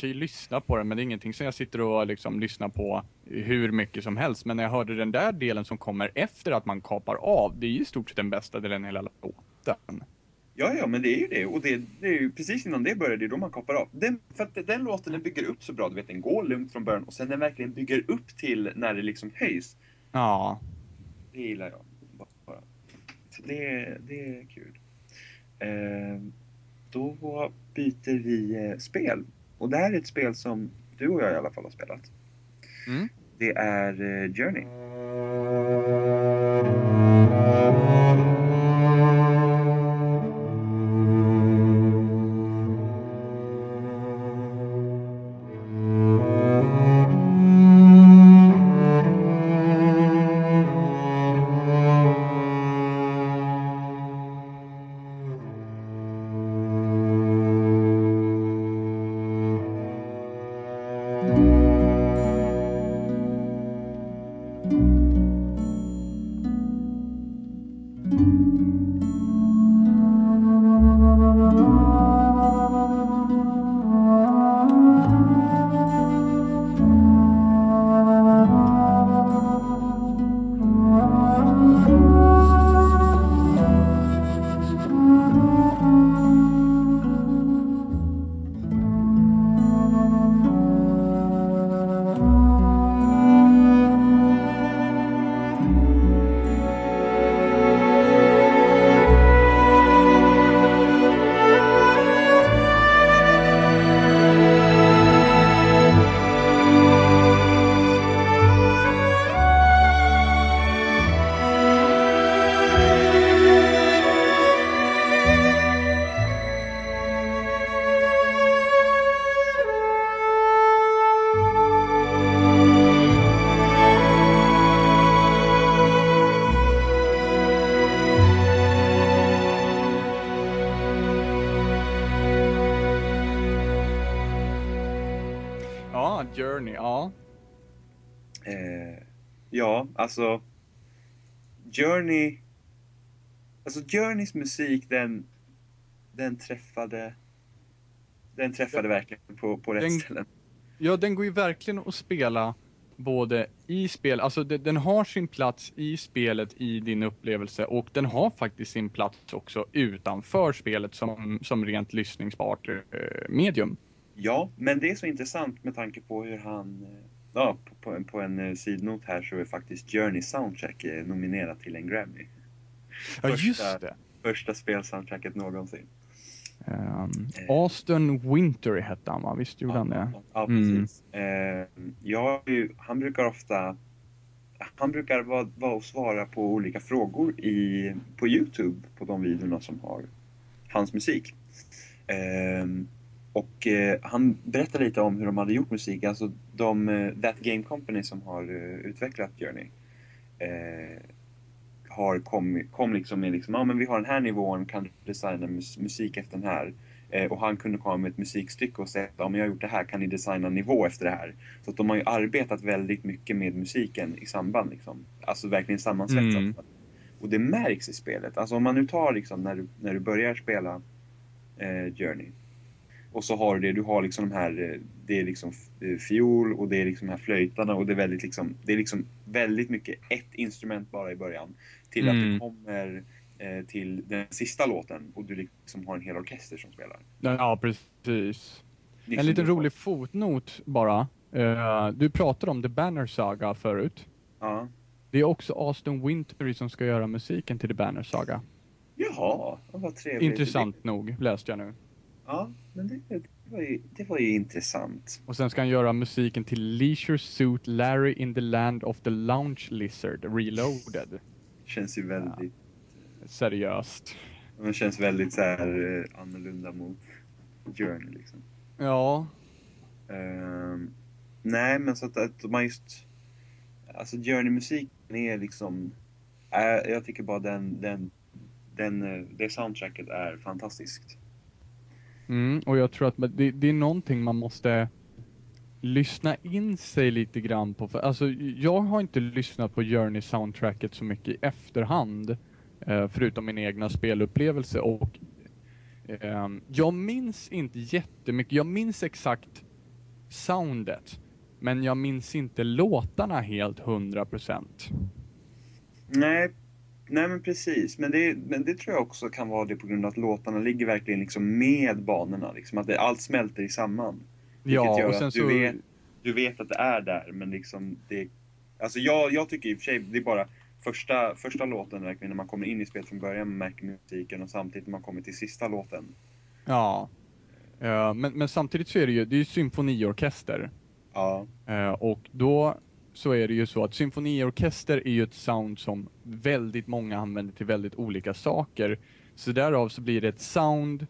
Kan ju lyssna på den, men det är ingenting som jag sitter och liksom lyssnar på hur mycket som helst. Men när jag hörde den där delen som kommer efter att man kapar av, det är ju i stort sett den bästa delen i hela låten. Ja, ja, men det är ju det. Och det, det är ju precis innan det börjar, det är då man kapar av. Den, för att den låten den bygger upp så bra, du vet, den går lugnt från början och sen den verkligen bygger upp till när det liksom höjs. Ja. Det gillar jag. Bara. Så det, det är kul. Eh, då byter vi eh, spel. Och det här är ett spel som du och jag i alla fall har spelat. Mm. Det är eh, Journey. Alltså... Journey... Alltså Journeys musik, den... Den träffade... Den träffade verkligen på, på rätt Den- ställen. Ja, den går ju verkligen att spela både i spel, alltså de- den har sin plats i spelet i din upplevelse och den har faktiskt sin plats också utanför spelet som, som rent lyssningsbart eh, medium. Ja, men det är så intressant med tanke på hur han... Ja, på, på, en- på en eh, sidnot här så är faktiskt Journey Soundtrack eh, nominerat till en Grammy. Ja, Första- just det. Första spelsoundtracket någonsin. Um, Austin Winter hette han va? Visst gjorde han det? Ja, Mm. precis. Eh, jag, har ju- han brukar ofta... Han brukar vara, vara och svara på olika frågor i, på Youtube, på de videorna som har hans musik. Eh, och eh, han berättade lite om hur de hade gjort musik, alltså de, eh, That Game Company som har eh, utvecklat Journey. Eh, har kom, kom liksom med liksom, ja men vi har den här nivån, kan du designa mus, musik efter den här? Eh, och han kunde komma med ett musikstycke och säga att ja, men jag har gjort det här, kan ni designa nivå efter det här? Så att de har ju arbetat väldigt mycket med musiken i samband liksom. Alltså verkligen sammansvetsat. Mm. Och det märks i spelet. Alltså om man nu tar liksom när du, när du börjar spela eh, Journey. Och så har du det, du har liksom de här, eh, det är liksom eh, fiol och det är liksom de här flöjtarna och det är väldigt liksom, det är liksom väldigt mycket ett instrument bara i början. Till att Mm. det kommer eh, till den sista låten och du liksom har en hel orkester som spelar. Ja, precis. Liksom En liten rolig fotnot bara. Eh, du pratade om The Banner Saga förut. Ja. Det är också Austin Wintory som ska göra musiken till The Banner Saga. Jaha, vad trevligt. Intressant nog, läste jag nu. Ja, men det, det, var ju, det var ju intressant. Och sen ska han göra musiken till Leisure Suit Larry in the Land of the Lounge Lizard Reloaded. Känns ju väldigt, Seriöst. det känns väldigt så här eh, annorlunda mot Journey liksom. Ja. Ehm, nej, men så att, att man just... Alltså Journey-musiken är liksom... Äh, jag tycker bara den, den, den, eh, det soundtracket är fantastiskt. Mm, och jag tror att det, det är någonting man måste lyssna in sig lite grann på, för alltså jag har inte lyssnat på Journey soundtracket så mycket i efterhand, eh, förutom min egna spelupplevelse och eh, jag minns inte jättemycket, jag minns exakt soundet, men jag minns inte låtarna helt hundra procent. Nej, nej men precis. Men det, men det tror jag också kan vara det på grund av att låtarna ligger verkligen liksom med banorna. Liksom att det, allt smälter samman. Ja, och sen så... du, vet, du vet att det är där, men liksom det... Alltså jag, jag tycker i och för sig, det är bara första, första låten verkligen när man kommer in i spelet från början, man märker musiken och samtidigt när man kommer till sista låten. Ja. Uh, men, men samtidigt så är det ju, det är ju symfoniorkester. Ja. Uh, och då så är det ju så att symfoniorkester är ju ett sound som väldigt många använder till väldigt olika saker. Så därav så blir det ett sound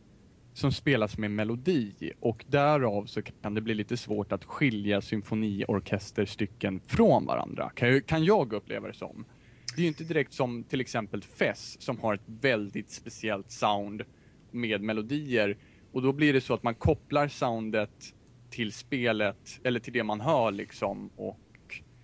som spelas med melodi och därav så kan det bli lite svårt att skilja symfoniorkesterstycken från varandra. Kan, jag uppleva det som. Det är ju inte direkt som till exempel Fess som har ett väldigt speciellt sound med melodier och då blir det så att man kopplar soundet till spelet eller till det man hör liksom och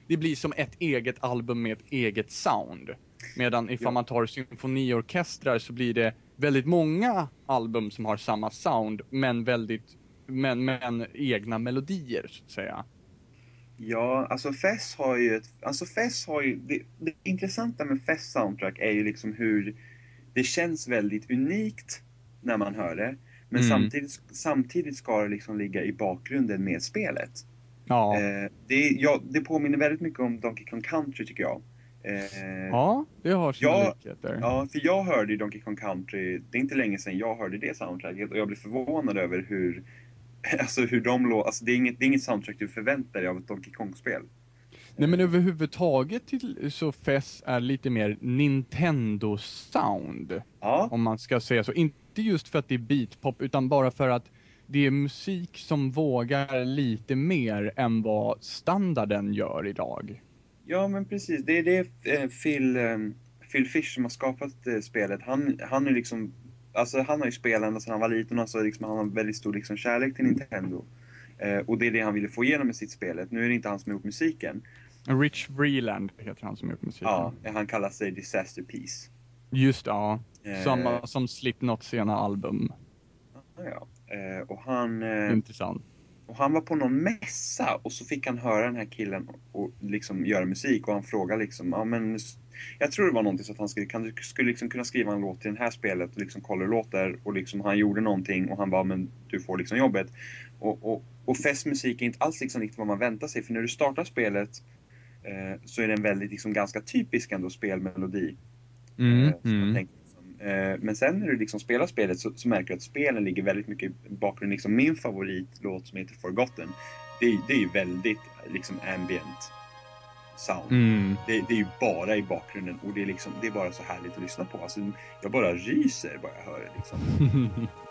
det blir som ett eget album med ett eget sound. Medan ifall Ja. man tar symfoniorkestrar så blir det väldigt många album som har samma sound men väldigt men, men egna melodier så att säga. Ja, alltså Fess har ju ett... Alltså Fess har ju... Det, det intressanta med Fess soundtrack är ju liksom hur det känns väldigt unikt när man hör det. Men Mm. samtidigt, samtidigt ska det liksom ligga i bakgrunden med spelet. Ja. Eh, det, ja, det påminner väldigt mycket om Donkey Kong Country tycker jag. Eh, ja, det har sina Ja, likheter. Ja, för jag hörde ju Donkey Kong Country, det är inte länge sedan jag hörde det soundtracket och jag blev förvånad över hur, [LAUGHS] alltså hur de låter, alltså det är, inget, det är inget soundtrack du förväntar dig av ett Donkey Kong-spel. Nej men överhuvudtaget till, så Fess är lite mer Nintendo-sound. Ja, Om man ska säga så. Inte just för att det är beatpop utan bara för att det är musik som vågar lite mer än vad standarden gör idag. ja men precis. Det är det eh, Phil, eh, Phil Fish som har skapat eh, spelet. Han, han är liksom, alltså han har ju spelat ända sedan han var liten och så liksom, han har väldigt stor liksom, kärlek till Nintendo. Eh, och det är det han ville få igenom med sitt spelet. Nu är det inte han som har gjort musiken. Rich Vreeland heter han som gjort musiken. Ja, han kallar sig Disaster Peace. Just ja. Eh, Samma som Slipknot sena album. Ja, och han... Eh, Intressant. Och han var på någon mässa och så fick han höra den här killen och liksom göra musik och han frågade liksom, ja men jag tror det var någonting så att han skulle, kan, du skulle liksom kunna skriva en låt till det här spelet och liksom kolla hur det låter och liksom han gjorde någonting och han bara, men du får liksom jobbet. Och, och, och festmusik är inte alls liksom riktigt vad man väntar sig för när du startar spelet eh, så är det en väldigt liksom ganska typisk ändå spelmelodi. Mm, Eh, som man mm. Eh, Men sen när du liksom spelar spelet så, så märker du att spelen ligger väldigt mycket i bakgrunden. Liksom min favoritlåt som heter Forgotten, det, är- det är ju väldigt liksom ambient sound. Mm. Det, det är ju bara i bakgrunden och det är, liksom, det är bara så härligt att lyssna på. Alltså, jag bara ryser bara jag hör det. Liksom. [LAUGHS]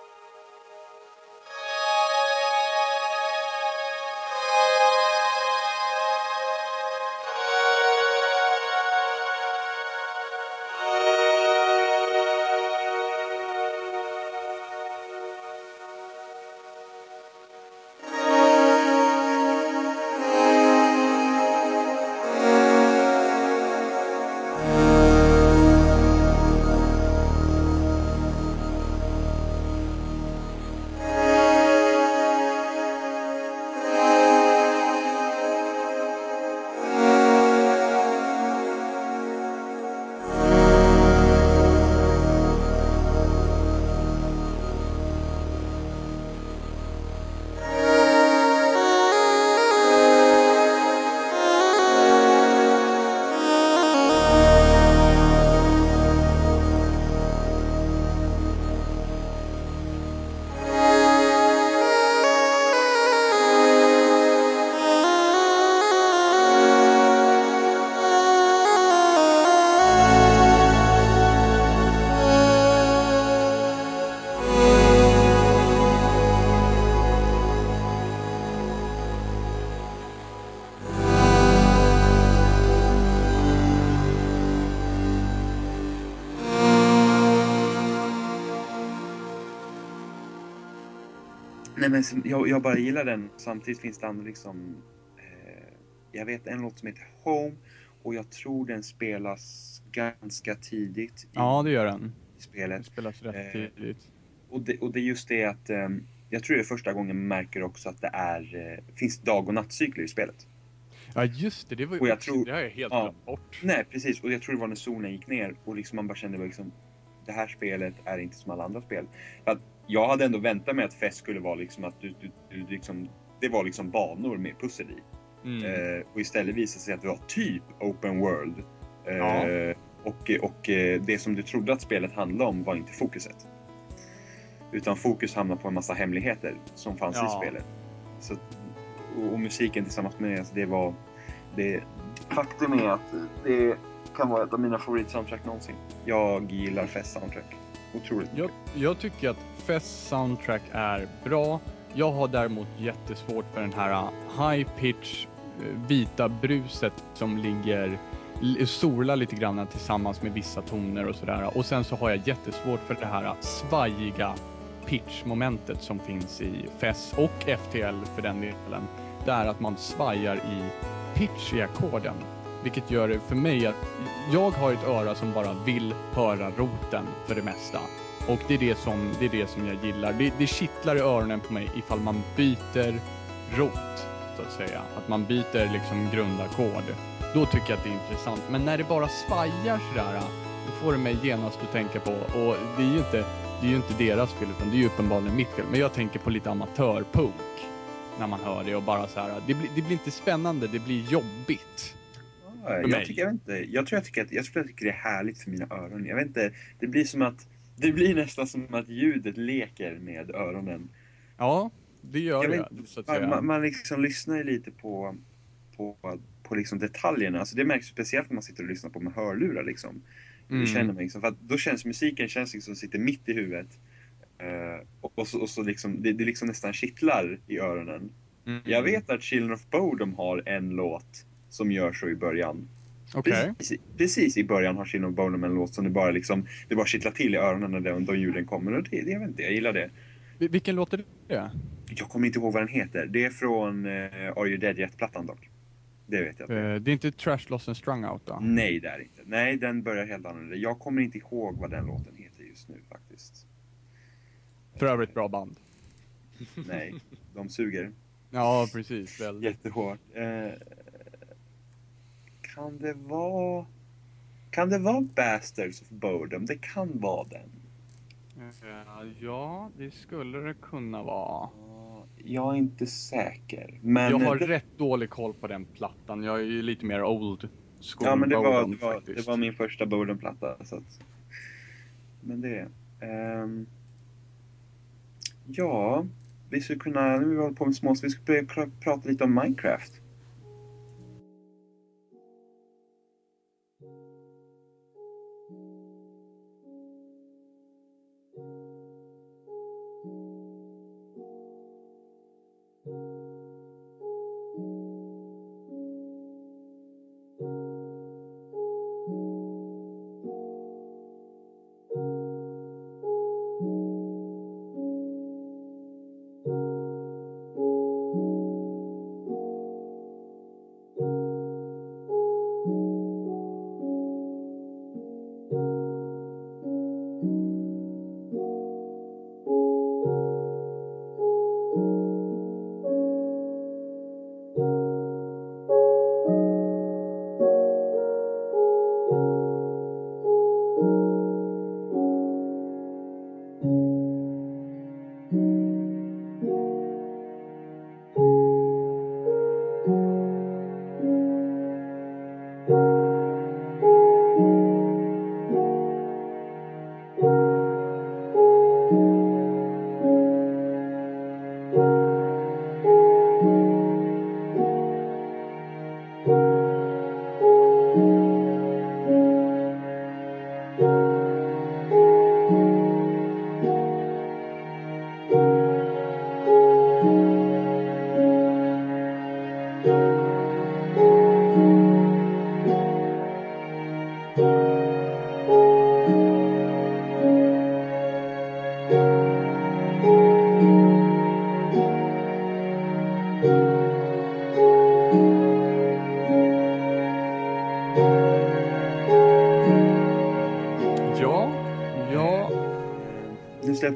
men jag, jag bara gillar den. Samtidigt finns det andra liksom... Eh, jag vet en låt som heter Home och jag tror den spelas ganska tidigt i, Ja, det gör den. i spelet. spelas rätt Eh, tidigt. Och det, och det är just det att eh, jag tror det är första gången man märker också att det är, eh, finns dag och nattcykler i spelet. Ja, just det. Det var ju och jag också, tror- det har jag helt ja. glömt bort. Nej precis, och jag tror det var när solen gick ner och liksom man bara kände liksom det här spelet är inte som alla andra spel. För att jag hade ändå väntat mig att fest skulle vara liksom att du, du, du liksom, det var liksom banor med pussel i. Mm. Eh, och istället visade sig att det var typ open world. Eh, Ja. och, och eh, det som du trodde att spelet handlade om var inte fokuset. Utan fokus hamnade på en massa hemligheter som fanns Ja. i spelet. Så, och, och musiken tillsammans med det, alltså det var... Det, faktum är att det kan vara ett av mina favoritsoundtrack någonsin. Jag gillar Fest soundtrack. Otroligt Jag, jag tycker att Fest soundtrack är bra. Jag har däremot jättesvårt för den här äh, high pitch äh, vita bruset som ligger l- solar lite grann tillsammans med vissa toner och sådär. Och sen så har jag jättesvårt för det här äh, svajiga pitchmomentet som finns i FES och FTL för den delen. Det är att man svajar i pitch i ackorden. Vilket gör det för mig att jag har ett öra som bara vill höra roten för det mesta. Och det är det som, det är det som jag gillar. Det, det kittlar i öronen på mig ifall man byter rot, så att säga. Att man byter liksom grundackord. Då tycker jag att det är intressant. Men när det bara svajar sådär, då får det mig genast att tänka på, och det är ju inte, det är ju inte deras fel utan det är ju uppenbarligen mitt fel. Men jag tänker på lite amatörpunk. När man hör det och bara så här, det blir, det blir inte spännande, det blir jobbigt. Jag, mig. tycker, jag, inte, jag tror jag tycker att jag tror jag tycker det är härligt för mina öron. Jag vet inte, det blir som att det blir nästan som att ljudet leker med öronen. Ja, det gör Jag det, vet- så att Man, säga. man, man liksom lyssnar ju lite på, på, på liksom detaljerna. Alltså det märks speciellt när man sitter och lyssnar på med hörlurar. Liksom. Mm. Det känner man liksom, för att då känns musiken känns liksom sitter mitt i huvudet. Eh, och, och så, och så liksom, det, det liksom nästan kittlar i öronen. Mm. Jag vet att Children of Bodom har en låt som gör så i början. Okej. Precis, precis i början har of Bodom en låt som det bara liksom, det bara kittlar till i öronen när de, de ljuden kommer. Och det, jag vet inte, jag gillar det. Vil- Vilken låt är det? Jag kommer inte ihåg vad den heter. Det är från uh, Are You Dead Yet-plattan dock. Det vet jag. Eh, det är inte Trash Lost and Strung Out då? Nej, det är inte. Nej, den börjar helt annorlunda. Jag kommer inte ihåg vad den låten heter just nu faktiskt. För övrigt bra band. Nej, de suger Ja, precis. Väldigt. jättehårt. Eh, kan det vara... Kan det vara Bastards of Bodom? Det kan vara den. Eh, ja, det skulle det kunna vara. Ja, Jag är inte säker. Men jag har det, rätt dålig koll på den plattan. Jag är ju lite mer old school Ja, men det var, det var, det var min första Bodom-platta. Att, men det... ehm, ja, vi skulle kunna... Nu har vi hållit på med små, så vi skulle pra- prata lite om Minecraft.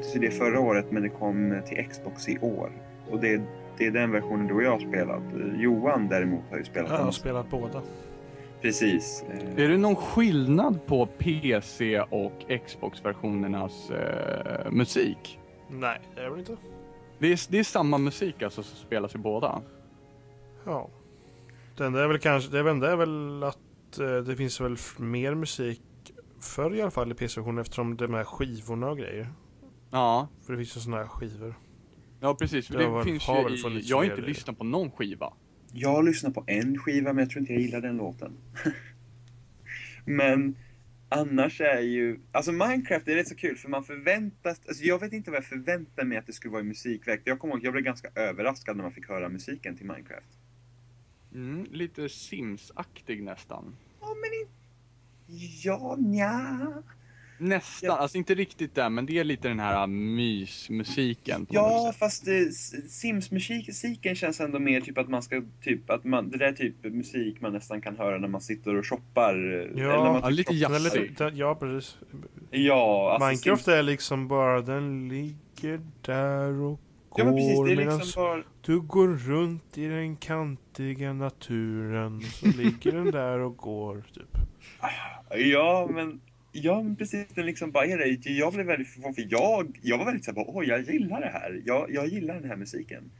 Släpptes ju det förra året men det kom till Xbox i år. Och det, det är den versionen du och jag har spelat. Johan däremot har ju spelat Jag har den. spelat båda. Precis. Är det någon skillnad på PC och Xbox-versionernas eh, musik? Nej, det är det väl inte. Det är, det är samma musik alltså som spelas i båda? Ja. Det enda är väl kanske, det enda är väl att eh, det finns väl mer musik förr i alla fall i PC-versionen eftersom det är med skivorna och grejer. Ja, För det finns ju sådana här skivor. ja precis. För Det det, har finns har ju i, jag har inte lyssnat på någon skiva. Jag lyssnar på en skiva men jag tror inte jag gillar den låten. [LAUGHS] men annars är ju, alltså Minecraft är rätt så kul för man förväntas, alltså jag vet inte vad jag förväntar mig att det skulle vara i musikväg. Jag kommer ihåg, jag blev ganska överraskad när man fick höra musiken till Minecraft. Mm, lite Sims-aktig nästan. Ja men inte, ja nja. Nästan, Ja. alltså inte riktigt där, men det är lite den här mysmusiken på något Ja fast eh, Sims-musiken känns ändå mer typ att man ska, typ att man, det där är typ musik man nästan kan höra när man sitter och shoppar. eh, eller när man Ja, typ lite jazzig. ja, precis. Ja, alltså Minecraft Sims- är liksom bara den ligger där och Ja men precis, går det är medan liksom bara... du går runt i den kantiga naturen. Så ligger den där och går typ. [LAUGHS] Ja, men... Ja, men precis. Den liksom bara är det. Jag blev väldigt förvånad, för jag, jag var väldigt såhär, oj, jag gillar det här. Jag, jag gillar den här musiken.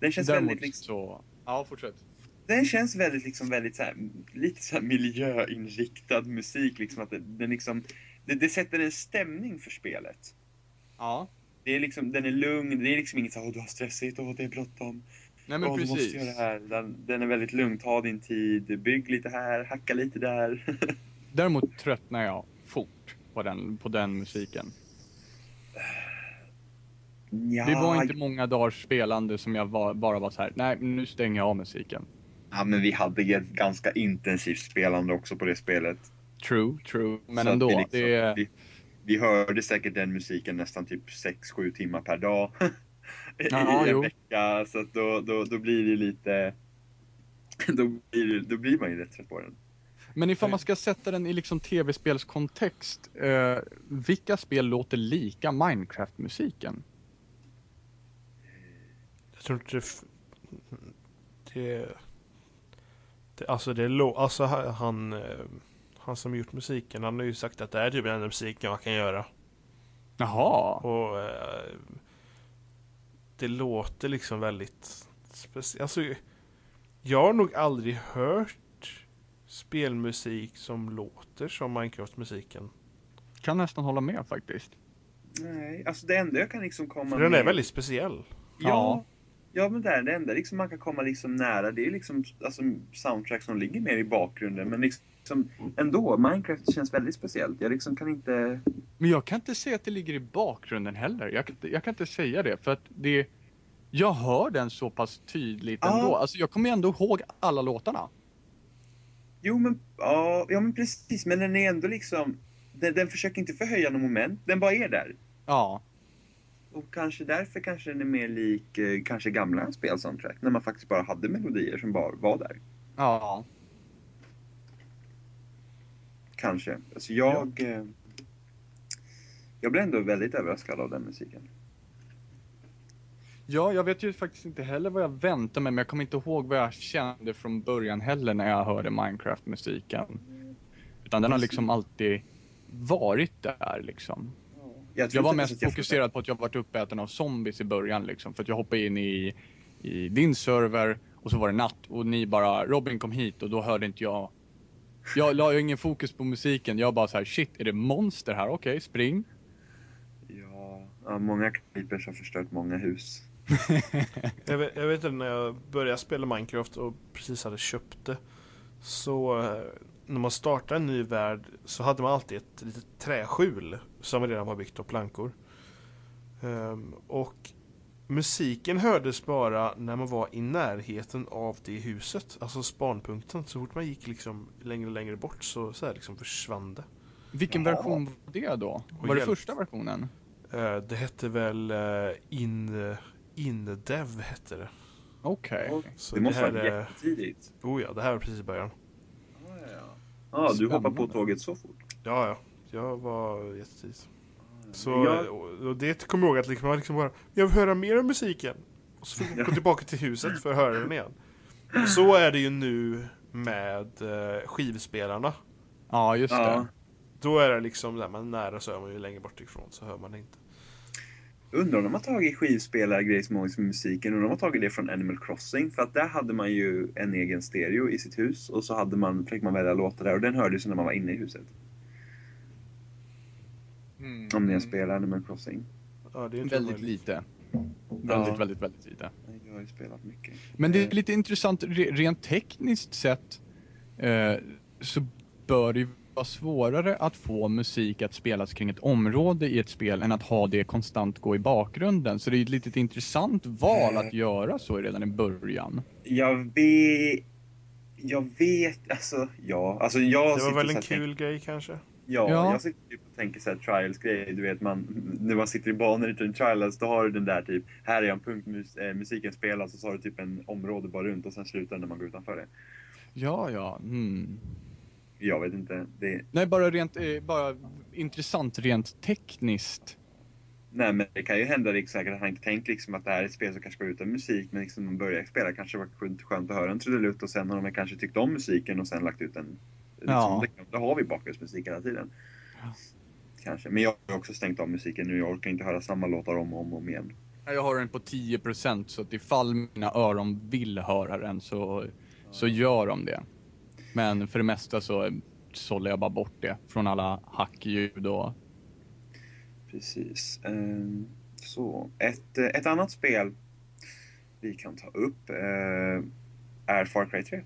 Den känns Däremot väldigt liksom, så... Ja, fortsätt. den känns väldigt liksom, väldigt såhär, lite såhär miljöinriktad musik liksom. Att det, den liksom, det, det sätter en stämning för spelet. Ja. Det är liksom, den är lugn, det är liksom inget såhär, åh du har stressigt, åh det är bråttom. Nej men åh, du måste precis. göra det här. Den, den är väldigt lugn, ta din tid, bygg lite här, hacka lite där. [LAUGHS] Däremot tröttnar jag på den, på den musiken. ja, Det var inte många dagars spelande som jag var, bara var så här. nej nu stänger jag av musiken. Ja, men vi hade ett ganska intensivt spelande också på det spelet. True, true. Men Så ändå. vi, liksom, det, vi, vi hörde säkert den musiken nästan typ 6-7 timmar per dag. [LAUGHS] I Ja, en jo. vecka. Så att då, då, då blir det lite... [LAUGHS] Då blir, då blir man ju rätt trött på den. Men ifall man ska sätta den i liksom tv-spelskontext. Eh, vilka spel låter lika Minecraft-musiken? Jag tror inte det... Det... det alltså det lo, Alltså ha- han... eh, Han som gjort musiken, han har ju sagt att det är typ den enda musiken jag kan göra. Jaha. Och... eh, Det låter liksom väldigt speciellt. Alltså... Jag har nog aldrig hört spelmusik som låter som Minecraft-musiken. Kan nästan hålla med faktiskt. Nej, alltså det enda jag kan liksom komma För den är med- väldigt speciell. Ja. Ja, men det, är det enda liksom man kan komma liksom nära, det är liksom alltså, soundtrack som ligger mer i bakgrunden. Men liksom, ändå, Minecraft känns väldigt speciellt. Jag liksom kan inte... Men jag kan inte säga att det ligger i bakgrunden heller. Jag kan, inte- jag kan inte säga det för att det... Jag hör den så pass tydligt ändå. Alltså jag kommer ändå ihåg alla låtarna. Jo, men, ja, ja, men precis. Men den är ändå liksom... Den, den försöker inte förhöja någon moment, den bara är där. Ja. Och kanske därför kanske den är mer lik eh, kanske gamla spelsoundtrack. När man faktiskt bara hade melodier som bara var där. Ja. Kanske. Alltså jag... Eh, jag blev ändå väldigt överraskad av den musiken. Ja, jag vet ju faktiskt inte heller vad jag väntar mig, men jag kommer inte ihåg vad jag kände från början heller när jag hörde Minecraft-musiken. Utan den har liksom alltid varit där liksom. Jag, Jag var mest jag fokuserad på att jag varit uppäten av zombies i början liksom. För att jag hoppade in i, i din server och så var det natt och ni bara, Robin kom hit och då hörde inte jag. Jag la ju ingen fokus på musiken, jag bara så här: shit, är det monster här? Okej, spring. Ja, ja, många creepers har förstört många hus. [LAUGHS] Jag vet, jag vet inte när jag började spela Minecraft och precis hade köpt det. Så eh, när man startar en ny värld så hade man alltid ett litet träskjul som redan var byggt av plankor. Ehm, och musiken hördes bara när man var i närheten av det huset, alltså spanpunkten. Så fort man gick liksom längre och längre bort så, så här liksom försvann det. Vilken version var det då? Och Var det hjälp. första versionen? Eh, det hette väl uh, In... Indev hette det. Okej. Så det måste vara är- jättetidigt. Oh ja, det här var precis i början. Ja, ja. Ja, du hoppar på tåget så fort. Ja, ja. Jag var jättetidigt. Så Ja. och, det kommer jag ihåg att liksom, man liksom bara, jag vill höra mer av musiken. Och så fick man [LAUGHS] gå tillbaka till huset för att höra den igen. Och så är det ju nu med eh, skivspelarna. Ja, just Ja. det. Då är det liksom, där man är nära så är man ju längre bort ifrån så hör man det inte. Undrar om de har tagit skivspelargrejer som med musiken, undrar om de har tagit det från Animal Crossing? För att där hade man ju en egen stereo i sitt hus och så hade man, fick man välja låtar där och den hördes ju när man var inne i huset. Mm. Om ni har spelat Animal Crossing. Ja, det är Väldigt lite. Väldigt, Ja. väldigt, väldigt lite. Jag har ju spelat mycket. Men det Eh, är lite intressant, re- rent tekniskt sett eh, så bör det ju vara svårare att få musik att spelas kring ett område i ett spel än att ha det konstant gå i bakgrunden. Så det är ju ett litet intressant val att göra så redan i början. Jag vet... Jag vet, alltså ja. Alltså jag Det var väl en kul grej kanske? Ja, Ja. jag sitter typ och tänker så här trials grejer. Du vet, man, när man sitter i banor i en trials, då har du den där typ, här är en punkt mus, eh, musiken spelas och så har du typ en område bara runt och sen slutar när man går utanför det. Ja, ja. Mm. Jag vet inte. Det, Nej, bara rent, eh, bara intressant rent tekniskt. nej, men det kan ju hända liksom, att han tänkt liksom att det här är ett spel som kanske går utan musik, men liksom man börjar spela kanske var skönt, skönt att höra en trudelutt och sen har de kanske tyckt om musiken och sen lagt ut en... Liksom, Ja. det, då har vi bakgrundsmusik hela tiden. Kanske. Men jag har också stängt av musiken nu. Jag orkar inte höra samma låtar om och om, om igen. Jag har den på 10% så att ifall mina öron vill höra den så, så gör de det. Men för det mesta så sållar jag bara bort det från alla hackljud och... Precis. Ehm, så, ett, ett annat spel vi kan ta upp eh, är Far Cry 3.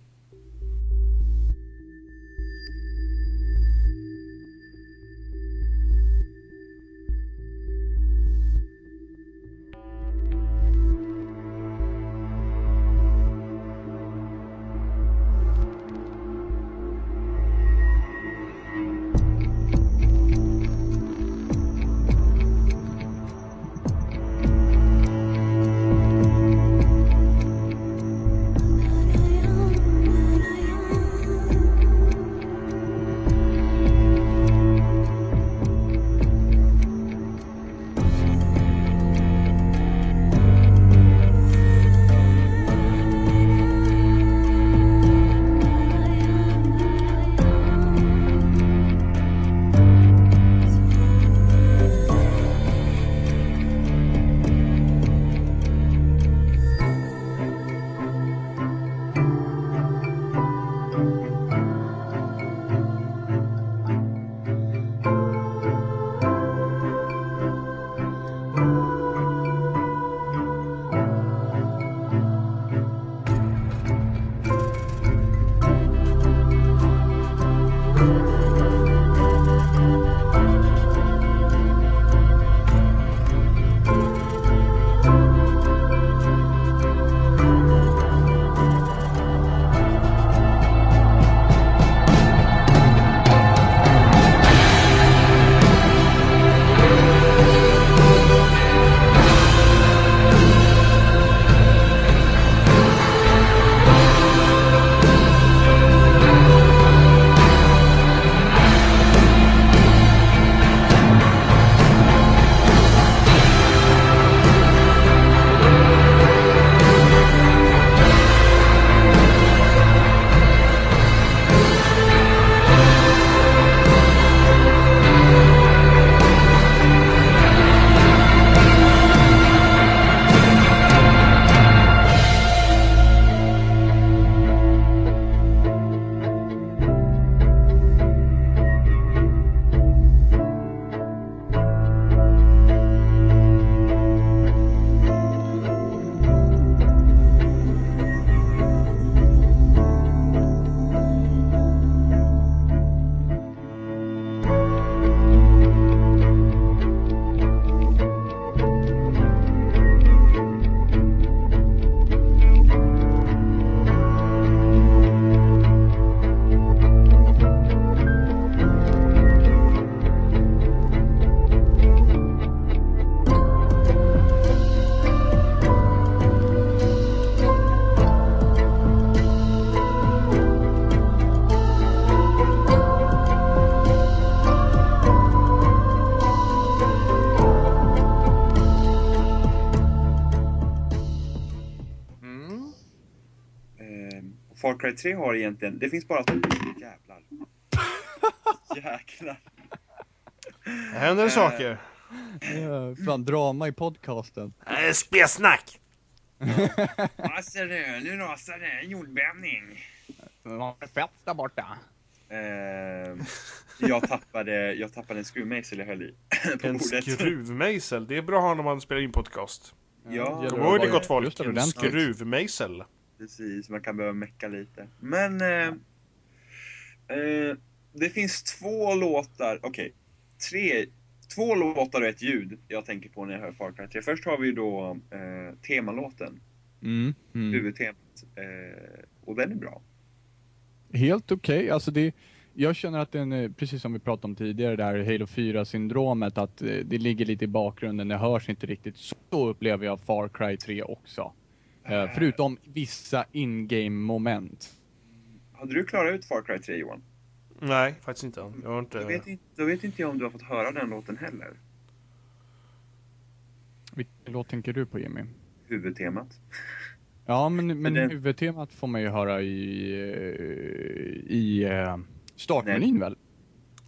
Cry 3 har egentligen, det finns bara jävlar. Jäklar. Det händer Eh. saker. Ja, fan, drama i podcasten. Äh, Spelsnack! [LAUGHS] Alltså nu, nu rasar det en jordbävning. Fett där borta. Eh, jag, tappade, jag tappade en skruvmejsel jag höll i [LAUGHS] på En bordet. skruvmejsel. Det är bra att ha när man spelar in podcast. Ja, Kom att ihåg det gott folk. En skruvmejsel. Precis. Man kan behöva mecka lite. Men eh, eh, det finns två låtar, okej. tre, två låtar och ett ljud jag tänker på när jag hör Far Cry 3. Först har vi då eh, temalåten, Mm. Mm. huvudtemat. Eh, och den är bra. Helt okej, alltså det jag känner att den, är, precis som vi pratade om tidigare, där Halo 4-syndromet, att eh, det ligger lite i bakgrunden, det hörs inte riktigt. Så upplever jag Far Cry 3 också. Eh, förutom vissa in-game moment. Hade du klarat ut Far Cry 3 Johan? Nej, faktiskt inte. Jag har Då inte... vet, inte, då vet inte jag om du har fått höra den låten heller. Vilken låt tänker du på Jimmy? Huvudtemat. Ja, men, men den- huvudtemat får man ju höra i, eh, i uh, startmenyn väl?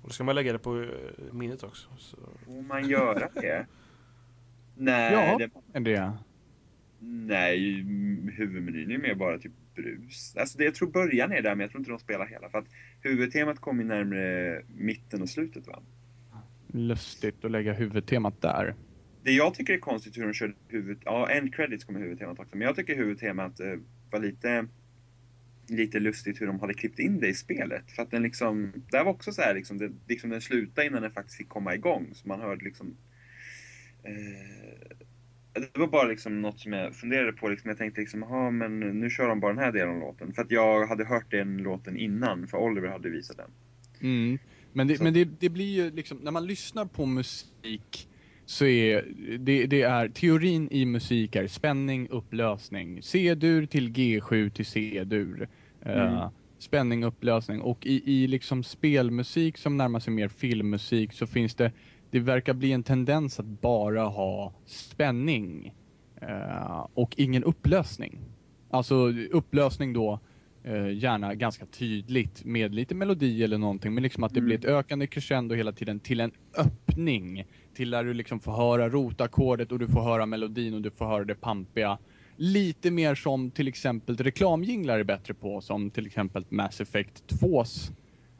Då ska man lägga det på eh, minnet också. Så. Får man göra det? [LAUGHS] Nej, Ja. det, Är det? Nej, mm, huvudmenyn är mer bara typ brus. Alltså det, jag tror början är där, men jag tror inte de spelar hela. För att huvudtemat kommer ju närmare mitten och slutet va? Lustigt att lägga huvudtemat där. Det jag tycker är konstigt hur de körde huvud... Ja, end credits kommer huvudtemat också. Men jag tycker huvudtemat eh, var lite... Lite lustigt hur de hade klippt in det i spelet. För att den liksom... Det var också så här liksom, det, liksom den slutade innan den faktiskt fick komma igång. Så man hörde liksom... Eh, det var bara liksom något som jag funderade på. Liksom, jag tänkte liksom, jaha men nu kör de bara den här delen av låten. För att jag hade hört den låten innan, för Oliver hade visat den. Mm. Men, det, men det, det blir ju liksom, när man lyssnar på musik så är det, det är teorin i musik är spänning, upplösning. C-dur till G7 till C-dur. Eh, Mm. spänning, upplösning. Och i, i liksom spelmusik som närmar sig mer filmmusik så finns det, det verkar bli en tendens att bara ha spänning. eh, och ingen upplösning. Alltså upplösning då eh, gärna ganska tydligt med lite melodi eller någonting, men liksom att det Mm. blir ett ökande crescendo hela tiden till en öppning. Till där du liksom får höra rotackordet och du får höra melodin och du får höra det pampiga. Lite mer som till exempel reklamjinglar är bättre på, som till exempel Mass Effect 2s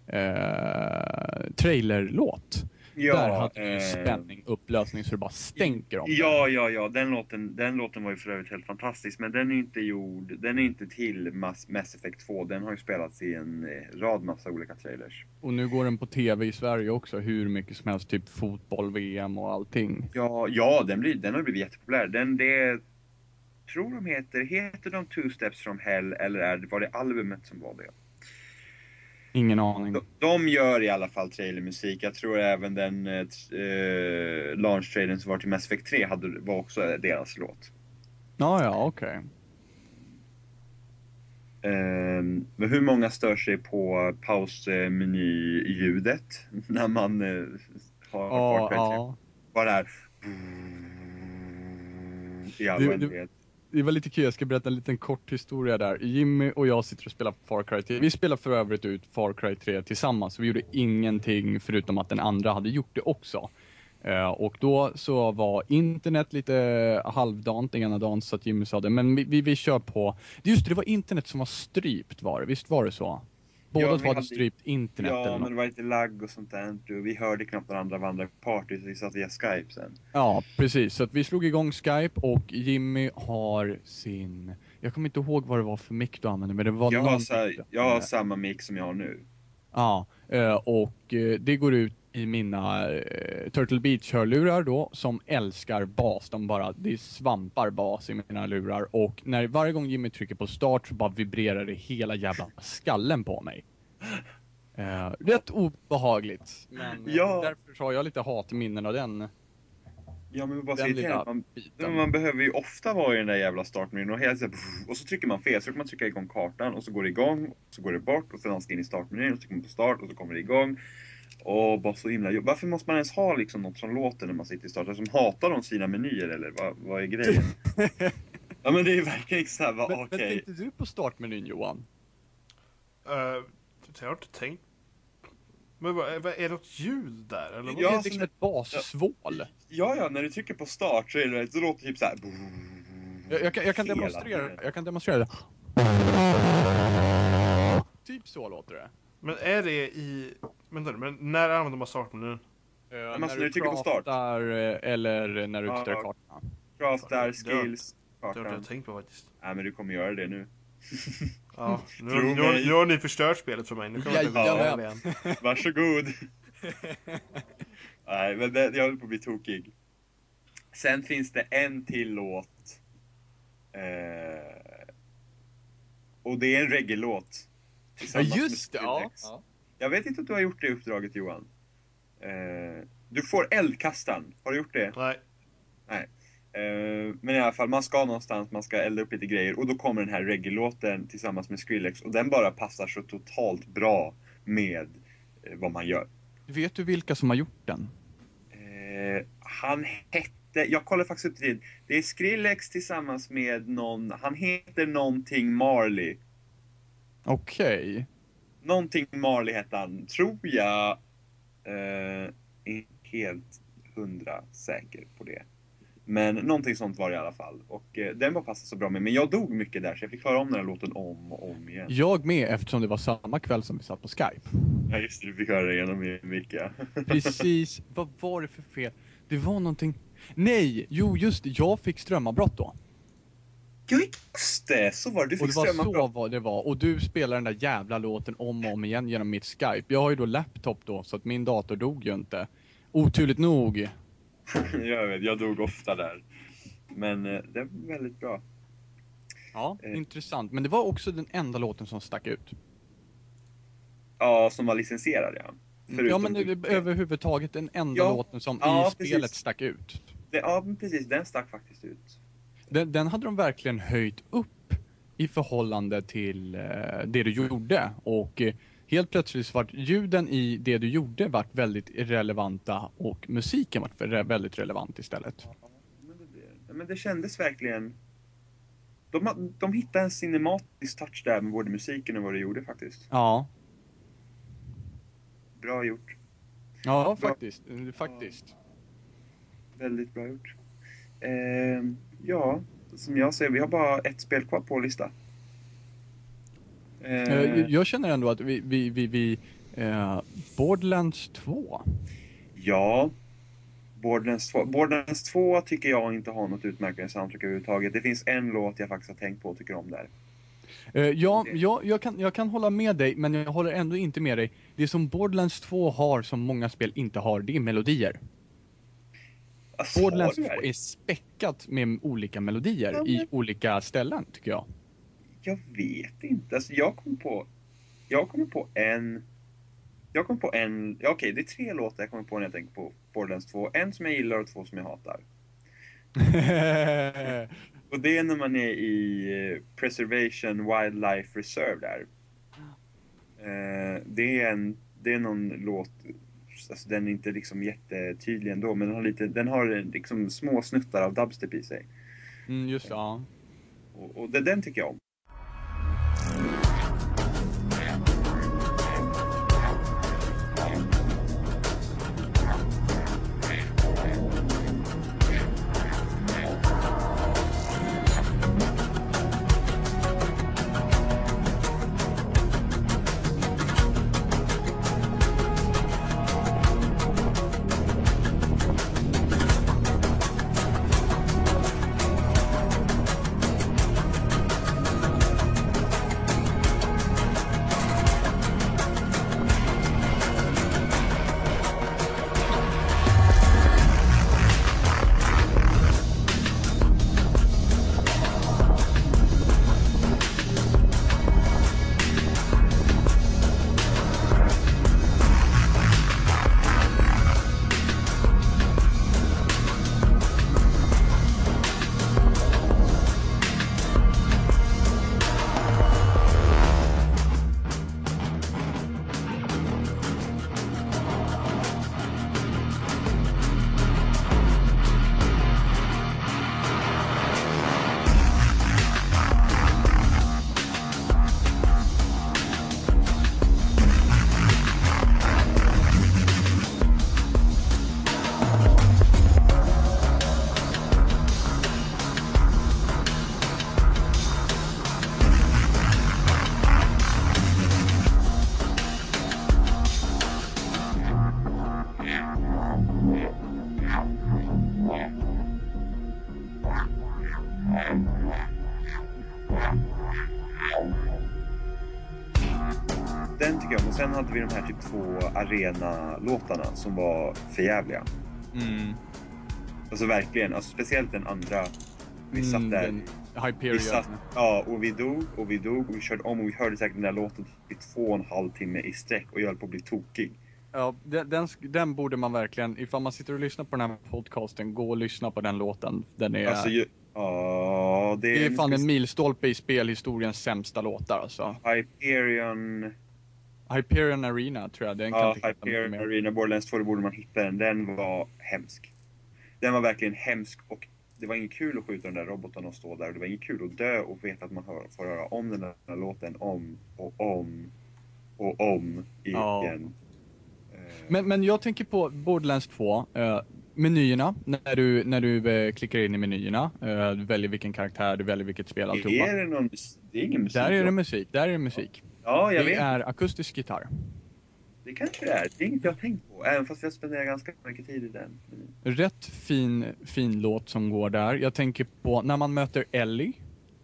eh, trailerlåt. Där hade du eh, spänning, upplösning så det bara stänker om. Ja, ja, ja. Den låten, den låten var ju för övrigt helt fantastisk. Men den är inte gjord, den är inte till Mass, Mass Effect 2. Den har ju spelats i en eh, rad massa olika trailers. Och nu går den på tv i Sverige också, hur mycket som helst, typ fotboll, VM och allting. Ja, ja den, blir, den har blivit jättepopulär. Den, det tror de heter, heter de Two Steps from Hell eller är, det- var det albumet som var det? Ingen aning. De, de gör i alla fall trailermusik. Jag tror även den eh, eh, launch-trailern som var till Mass Effect 3 hade, var också deras låt. Ja, ja, okej. Ehm, men hur många stör sig på pausmeny-ljudet [LAUGHS] när man eh, har Ja, Far Cry 3? ja. Bara det här... I all Du-. Det var lite kul, jag ska berätta en liten kort historia där. Jimmy och jag sitter och spelar Far Cry 3. Vi spelar för övrigt ut Far Cry 3 tillsammans. Vi gjorde ingenting förutom att den andra hade gjort det också. Eh, och då så var internet lite halvdant ena dagen så att Jimmy sa det, men vi, vi, vi kör på. Just det, det var internet som var strypt var det, visst var det så? Båda Ja, två hade strypt internet Ja, eller men det var lite lagg och sånt där. Vi hörde knappt varandra vandra på party, så vi satt via Skype sen. Ja, precis. Så att vi slog igång Skype och Jimmy har sin, jag kommer inte ihåg vad det var för mick du använde, men det var Jag har, någon du jag har samma mick som jag har nu. Ja, eh, och eh, det går ut i mina eh, Turtle Beach-hörlurar då, som älskar bas. De bara, det svampar bas i mina lurar och när varje gång Jimmy trycker på start så bara vibrerar det hela jävla skallen på mig. Eh, rätt obehagligt, men eh, Ja. därför har jag lite hatminnen av den, Ja, men bara den lilla. Man, biten. man behöver ju ofta vara i den där jävla startmenyn och hela tiden och så trycker man fel. Så kan man trycka igång kartan och så går det igång, och så går det bort och sen ska in i startmenyn och så trycker man på start och så kommer det igång. Och bara så himla. Varför måste man ens ha liksom något som låter när man sitter i start? Som hatar de sina menyer eller vad, vad är grejen? [LAUGHS] ja men det är verkligen inte såhär, bara Men, men okej. tänkte du på startmenyn Johan? Uh, jag har inte tänkt. Men vad, vad, är det något ljud där? Eller vad? Det är Ja, liksom som- ett bassvål. Ja, ja, när du trycker på start så, är det, så låter det typ så här. Jag, jag, kan, jag kan demonstrera. Jag kan demonstrera det. Typ så låter det. Men är det i... Vänta nu, men när använder man startmenyn? Uh, men alltså när du trycker på start. eh, eller när du Ja, uppdaterar ja. kartan. Craftar, skills, Det har kartan. jag tänkt på faktiskt. Nej, men du kommer göra det nu. [LAUGHS] Ja, nu, nu, nu, har- nu har ni förstört spelet för mig. Nu kan jag inte göra det igen. Varsågod. [LAUGHS] Nej, men det, jag håller på att bli tokig. Sen finns det en till låt. Eh, och det är en reggae-låt. Ja just det, ja. Jag vet inte om du har gjort det uppdraget Johan. Eh, du får eldkastaren. Har du gjort det? Nej. Eh, men i alla fall, man ska någonstans, man ska elda upp lite grejer och då kommer den här reggae-låten tillsammans med Skrillex och den bara passar så totalt bra med eh, vad man gör. Vet du vilka som har gjort den? Eh, han hette, jag kollar faktiskt upp det. Det är Skrillex tillsammans med någon, han heter någonting Marley. Okej. Någonting Marley hette han, tror jag. Eh, inte helt hundra säker på det. Men någonting sånt var det i alla fall. Och eh, den var passade så bra med. Men jag dog mycket där så jag fick höra om den här låten om och om igen. Jag med eftersom det var samma kväll som vi satt på Skype. Ja just det, du fick höra det genom ja. [LAUGHS] Precis, vad var det för fel? Det var någonting... Nej, jo just det, jag fick strömavbrott då. Ja just det, så var det. Du Och fick det var så vad det var. Och du spelar den där jävla låten om och om igen genom mitt Skype. Jag har ju då laptop då, så att min dator dog ju inte. Oturligt nog. [LAUGHS] jag vet, jag dog ofta där. Men eh, det var väldigt bra. Ja, Eh. intressant. Men det var också den enda låten som stack ut. Ja, som var licensierad ja. Mm. ja, men det, överhuvudtaget den enda Ja, låten som ja, i spelet precis. stack ut. det, ja, precis. Den stack faktiskt ut. Den, den hade de verkligen höjt upp i förhållande till eh, det du gjorde. Och eh, helt plötsligt så vart ljuden i det du gjorde vart väldigt relevanta och musiken vart väldigt relevant istället. Men det, men det kändes verkligen... De, de hittade en cinematisk touch där med både musiken och vad det gjorde faktiskt. Ja, Bra gjort. ja faktiskt. eh, Faktiskt. Väldigt bra gjort. Eh, ja, som jag ser, vi har bara ett spel kvar på lista. Eh, Eh, Jag känner ändå att vi, vi, vi, vi eh, Borderlands 2. Ja. Borderlands 2. Borderlands 2 tycker jag inte har något utmärkande soundtrack överhuvudtaget. Det finns en låt jag faktiskt har tänkt på och tycker om där. Eh, ja, ja jag, kan, jag kan hålla med dig, men jag håller ändå inte med dig. Det som Borderlands 2 har som många spel inte har, det är melodier. Alltså, Borderlands har 2 du det? är späckat med olika melodier Ja, i men- olika ställen, tycker jag. Jag vet inte. Alltså, jag kom på... Jag kommer på en... Jag kommer på en... Ja, okej, det är tre låtar jag kommer på när jag tänker på Borderlands 2. En som jag gillar och två som jag hatar. [LAUGHS] Och det är när man är i eh, Preservation Wildlife Reserve där. Eh, det, är en, det är någon låt, alltså den är inte liksom jättetydlig ändå, men den har, lite, den har liksom små snuttar av dubstep i sig. mm, just ja. Och, och det, den tycker jag om. Hade vi de här typ två arena-låtarna som var förjävliga. Mm. Alltså verkligen, alltså speciellt den andra. Vi satt Mm, där. den Hyperion. Vi satt, ja, och vi dog och vi dog och vi körde om och vi hörde säkert den där låten i två och en halv timme i sträck och jag höll på att bli tokig. Ja, den, den, den borde man verkligen, ifall man sitter och lyssnar på den här podcasten, gå och lyssna på den låten. Den är, Alltså, ju, ja, det, det är fan en milstolpe i spelhistoriens sämsta låtar alltså. Hyperion, Hyperion Arena tror jag, den kan ja, mycket Hyperion. Arena Borderlands 2, då borde man hitta den. Den var hemsk. Den var verkligen hemsk och det var inget kul att skjuta de där robotarna och stå där. Och det var inget kul att dö och veta att man hör, får höra om den där låten om och om och om Ja. igen. Eh, Men, men jag tänker på Borderlands 2, eh, menyerna, när du, när du eh, klickar in i menyerna, du väljer vilken karaktär, du väljer vilket spel, alltihopa. är det någon Det är ingen musik. Där är det musik, där är det musik. Ja, jag det vet. är akustisk gitarr. Det kanske det är. Det är inget jag har tänkt på. Även fast jag spenderar ganska mycket tid i den. Rätt fin, fin låt som går där. Jag tänker på när man möter Ellie.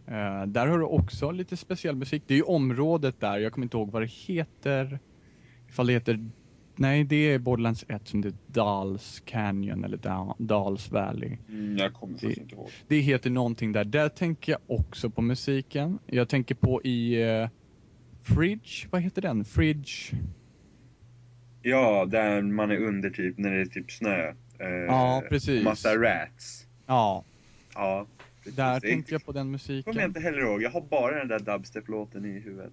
Eh, där har du också lite speciell musik. Det är ju området där, jag kommer inte ihåg vad det heter. Ifall det heter... Nej, det är Borderlands 1 som det är Dals Canyon eller Da- Dals Valley. Mm, jag kommer faktiskt inte ihåg. Det heter någonting där. Där tänker jag också på musiken. Jag tänker på i eh, Fridge, vad heter den? Fridge? Ja, där man är under typ, när det är typ snö. Eh, Ja, precis. Massa rats. Ja, Ja. precis. där tänkte jag på den kommer jag musiken. inte heller ihåg. Jag har bara den där dubstep-låten i huvudet.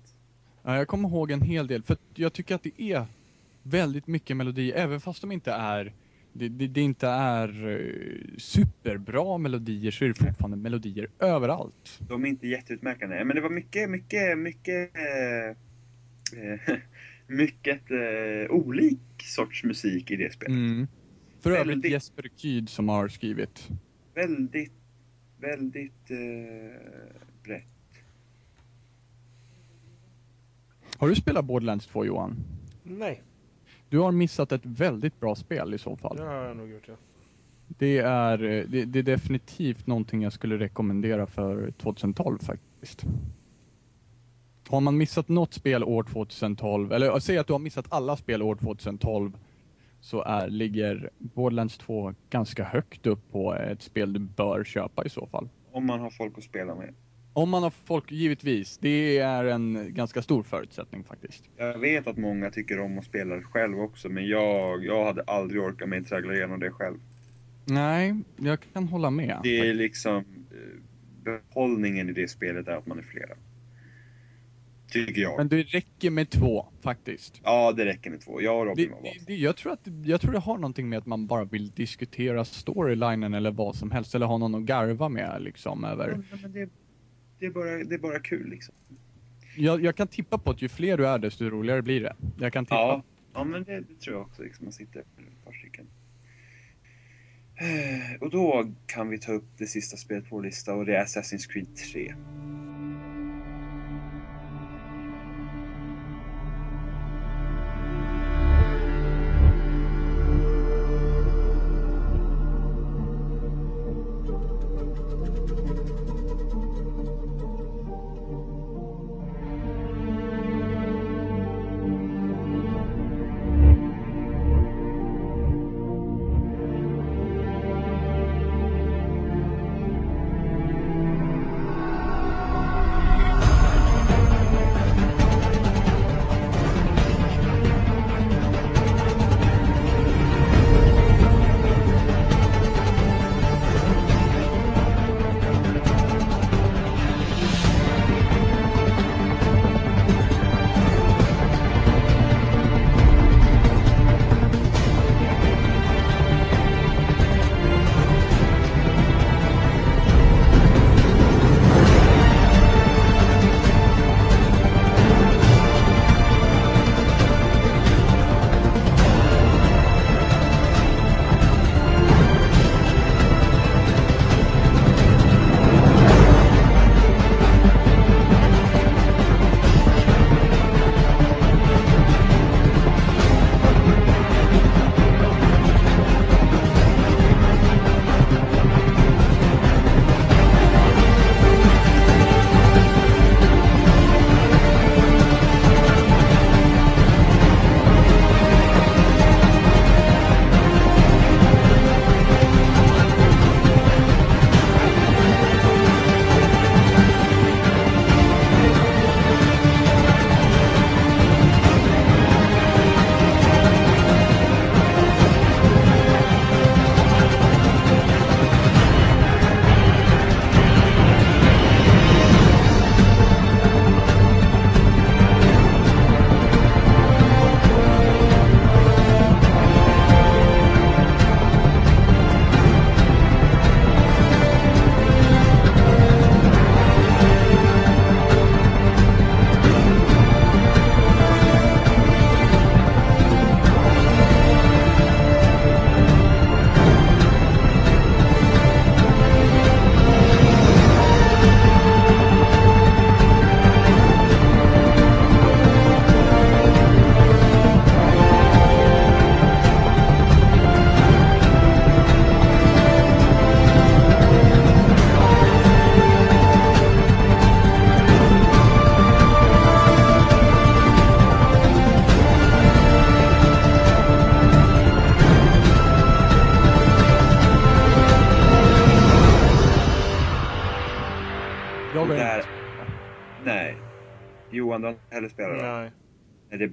Ja, jag kommer ihåg en hel del, för jag tycker att det är väldigt mycket melodi, även fast de inte är det, det, det inte är eh, superbra melodier så är det fortfarande melodier överallt. De är inte jätteutmärkande. Men det var mycket, mycket, mycket... Eh, [LAUGHS] mycket eh, olik sorts musik i det spelet. Mm. För övrigt Väldigt- Jesper Kyd som har skrivit. Väldigt, väldigt eh, brett. Har du spelat Borderlands 2 Johan? Nej, Du har missat ett väldigt bra spel i så fall. det har jag nog gjort ja. Det är, eh, det, det är definitivt någonting jag skulle rekommendera för 2012 faktiskt. Har man missat något spel år 2012, eller säg att du har missat alla spel år 2012, så är, ligger Borderlands 2 ganska högt upp på ett spel du bör köpa i så fall. Om man har folk att spela med. Om man har folk, givetvis. Det är en ganska stor förutsättning faktiskt. Jag vet att många tycker om att spela det själv också, men jag, jag hade aldrig orkat att traggla igenom det själv. Nej, jag kan hålla med. Det är liksom... eh, Behållningen i det spelet är att man är flera. Tycker jag. Men det räcker med två, faktiskt. Ja, det räcker med två. Jag och Robin det, det, jag, tror att, jag tror det har någonting med att man bara vill diskutera storylinen eller vad som helst, eller ha någon att garva med liksom över. Ja, men det, det, är bara, det är bara kul liksom. Jag, jag kan tippa på att ju fler du är desto roligare blir det. Jag kan tippa. Ja, ja men det, det tror jag också. Liksom, man sitter ett par stycken. Eh, Och då kan vi ta upp det sista spelet på vår lista och det är Assassin's Creed 3.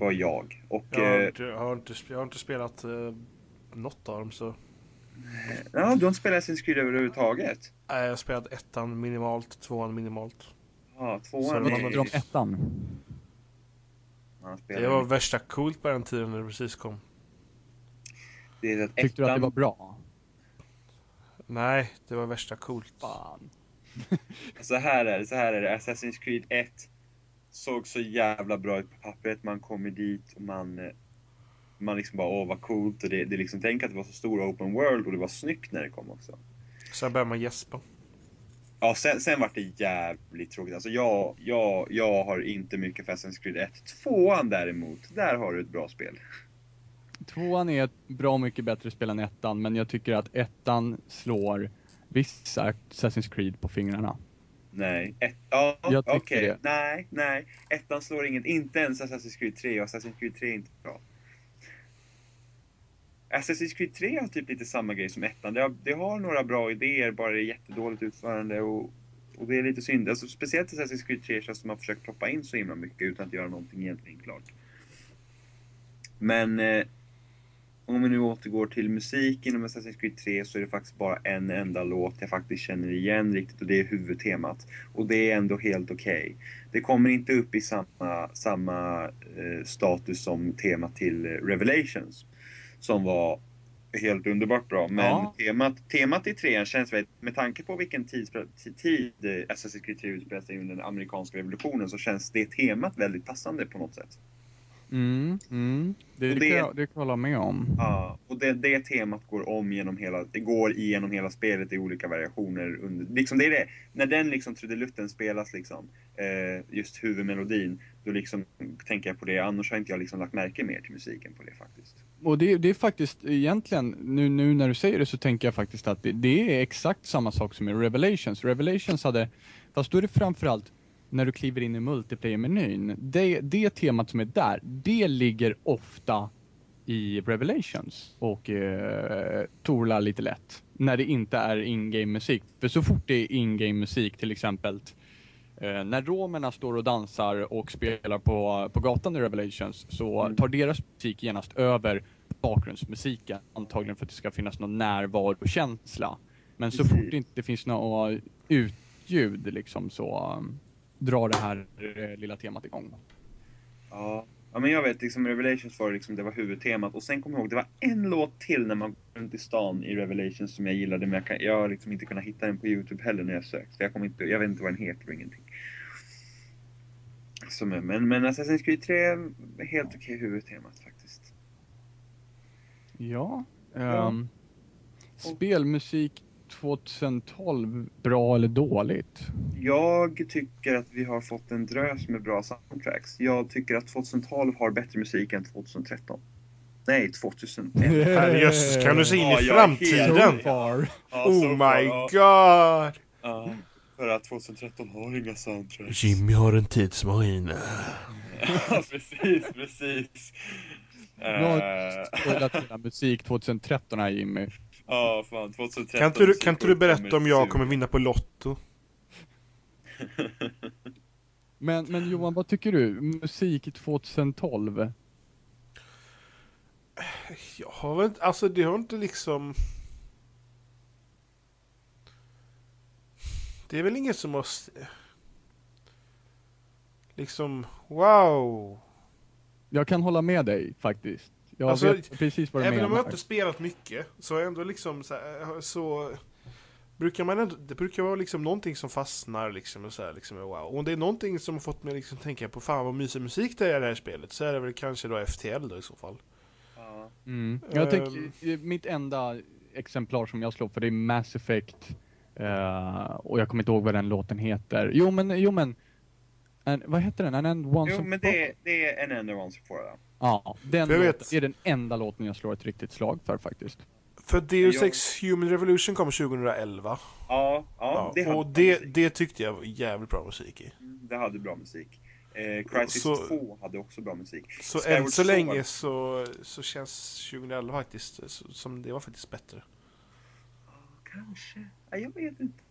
Bara jag. Och... Jag har, eh, inte, jag har, inte, jag har inte spelat uh, något av dem så... ja, du har inte spelat Assassin's Creed överhuvudtaget? Nej, jag har spelat ettan minimalt, tvåan minimalt. Ja, Så tvåan det Vad var tycker du ettan? Det var värsta coolt på den tiden när det precis kom. det är att Tyckte du att det var bra? Nej, det var värsta coolt. Fan. Så här är det, så här är det. Assassin's Creed 1 såg så jävla bra ut på pappret. Man kommer dit och man... Man liksom bara åh vad coolt och det, det liksom, tänk att det var så stor open world och det var snyggt när det kom också. Sen började man gäspa. Ja, sen, sen var det jävligt tråkigt. Alltså jag, jag, jag har inte mycket för Assassin's Creed 1. Tvåan däremot, där har du ett bra spel. Tvåan är ett bra mycket bättre spel än ettan, men jag tycker att ettan slår vissa Assassin's Creed på fingrarna. Nej. Ett, ja, Jag okej. tycker det. Nej, nej. Ettan slår inget. Inte ens Assassin's Creed 3 och Assassin's Creed 3 är inte bra. Assassin's Creed 3 har typ lite samma grej som ettan. Det har, det har några bra idéer, bara det är jättedåligt utförande och, och det är lite synd. Alltså, speciellt Assassin's Creed 3 känns som att man försökt ploppa in så himla mycket utan att göra någonting egentligen klart. Men eh, om vi nu återgår till musik inom Assassin's Creed 3 så är det faktiskt bara en enda låt jag faktiskt känner igen riktigt och det är huvudtemat. Och det är ändå helt okej. Det kommer inte upp i samma, samma eh, status som temat till eh, Revelations. Som var helt underbart bra. Men Ja. temat, temat i trean känns väldigt, med tanke på vilken tid, tid Assassin's Creed 3 utspelar sig under den amerikanska revolutionen så känns det temat väldigt passande på något sätt. Mm, mm. Det, det- kan jag, det kan jag hålla med om. Ja, och det, det temat går om genom hela, det går igenom hela spelet i olika variationer. Under, liksom det är det, när den liksom trudelutten spelas liksom, eh, just huvudmelodin, då liksom tänker jag på det. Annars har inte jag liksom lagt märke mer till musiken på det faktiskt. Och det, det är faktiskt egentligen, nu, nu när du säger det så tänker jag faktiskt att det, det är exakt samma sak som i Revelations. Revelations hade, fast då är det framförallt när du kliver in i multiplayer-menyn. Det, det temat som är där, det ligger ofta i Revelations och eh, torlar lite lätt. När det inte är in-game musik. För så fort det är in-game musik till exempel Eh, när romerna står och dansar och spelar på, på gatan i Revelations så Mm. tar deras musik genast över bakgrundsmusiken. Antagligen för att det ska finnas någon närvaro och känsla. Men så fort det inte finns något utljud liksom så drar det här eh, lilla temat igång. Ja. Ja men jag vet, liksom Revelations var liksom, det var huvudtemat och sen kommer jag ihåg, det var en låt till när man går runt i stan i Revelations som jag gillade men jag, kan, jag har liksom inte kunnat hitta den på Youtube heller när jag sökt. För jag, kommer inte, jag vet inte vad den heter och ingenting. Är, men, men Assassin's Creed 3 är helt okej huvudtemat faktiskt. Ja. Ja. ehm, spelmusik 2012, bra eller dåligt? Jag tycker att vi har fått en drös med bra soundtracks. Jag tycker att 2012 har bättre musik än 2013. Nej, 2001. [LAUGHS] Herrejösses, kan du se in Ja, i framtiden? Ja, Oh så my god! Ja, för att 2013 har inga soundtracks. Jimmy har en tidsmaskin. [LAUGHS] Ja, precis, precis. Nu har Eh, spoilat hela musik 2013 här Jimmy. Ja, fan 2013. Kan inte du, kan inte du berätta om jag kommer vinna på Lotto? [LAUGHS] Men, men Johan, vad tycker du? Musik 2012? Jag har väl inte, alltså det har inte liksom... Det är väl ingen som har... Liksom, wow! Jag kan hålla med dig faktiskt. Jag Alltså, vet precis vad du Även om jag menar. inte spelat mycket, så är ändå liksom så, här, så brukar man ändå, det brukar vara liksom någonting som fastnar liksom och så här, liksom, wow. Och om det är någonting som har fått mig liksom tänka på fan vad mysig musik det är i det här spelet, så är det väl kanske då FTL då i så fall. Ja. Mm. Jag Ehm. tänker, eh, mitt enda exemplar som jag slår för det är Mass Effect. eh, och jag kommer inte ihåg vad den låten heter. Jo men, jo men. En, vad heter den? An End Once Jo, men det, det är en ender once before då. Ja, den Jag vet. är den enda låten jag slår ett riktigt slag för faktiskt. För Deus Jag- Ex Human Revolution kom 2011. Ja, ja, det och det, det tyckte jag var jävligt bra musik i. Det hade bra musik. Eh, Crisis Så- 2 hade också bra musik. Så Skyward än så länge så, så känns 2011 faktiskt så- som det var faktiskt bättre. Kanske. Ja, jag vet inte.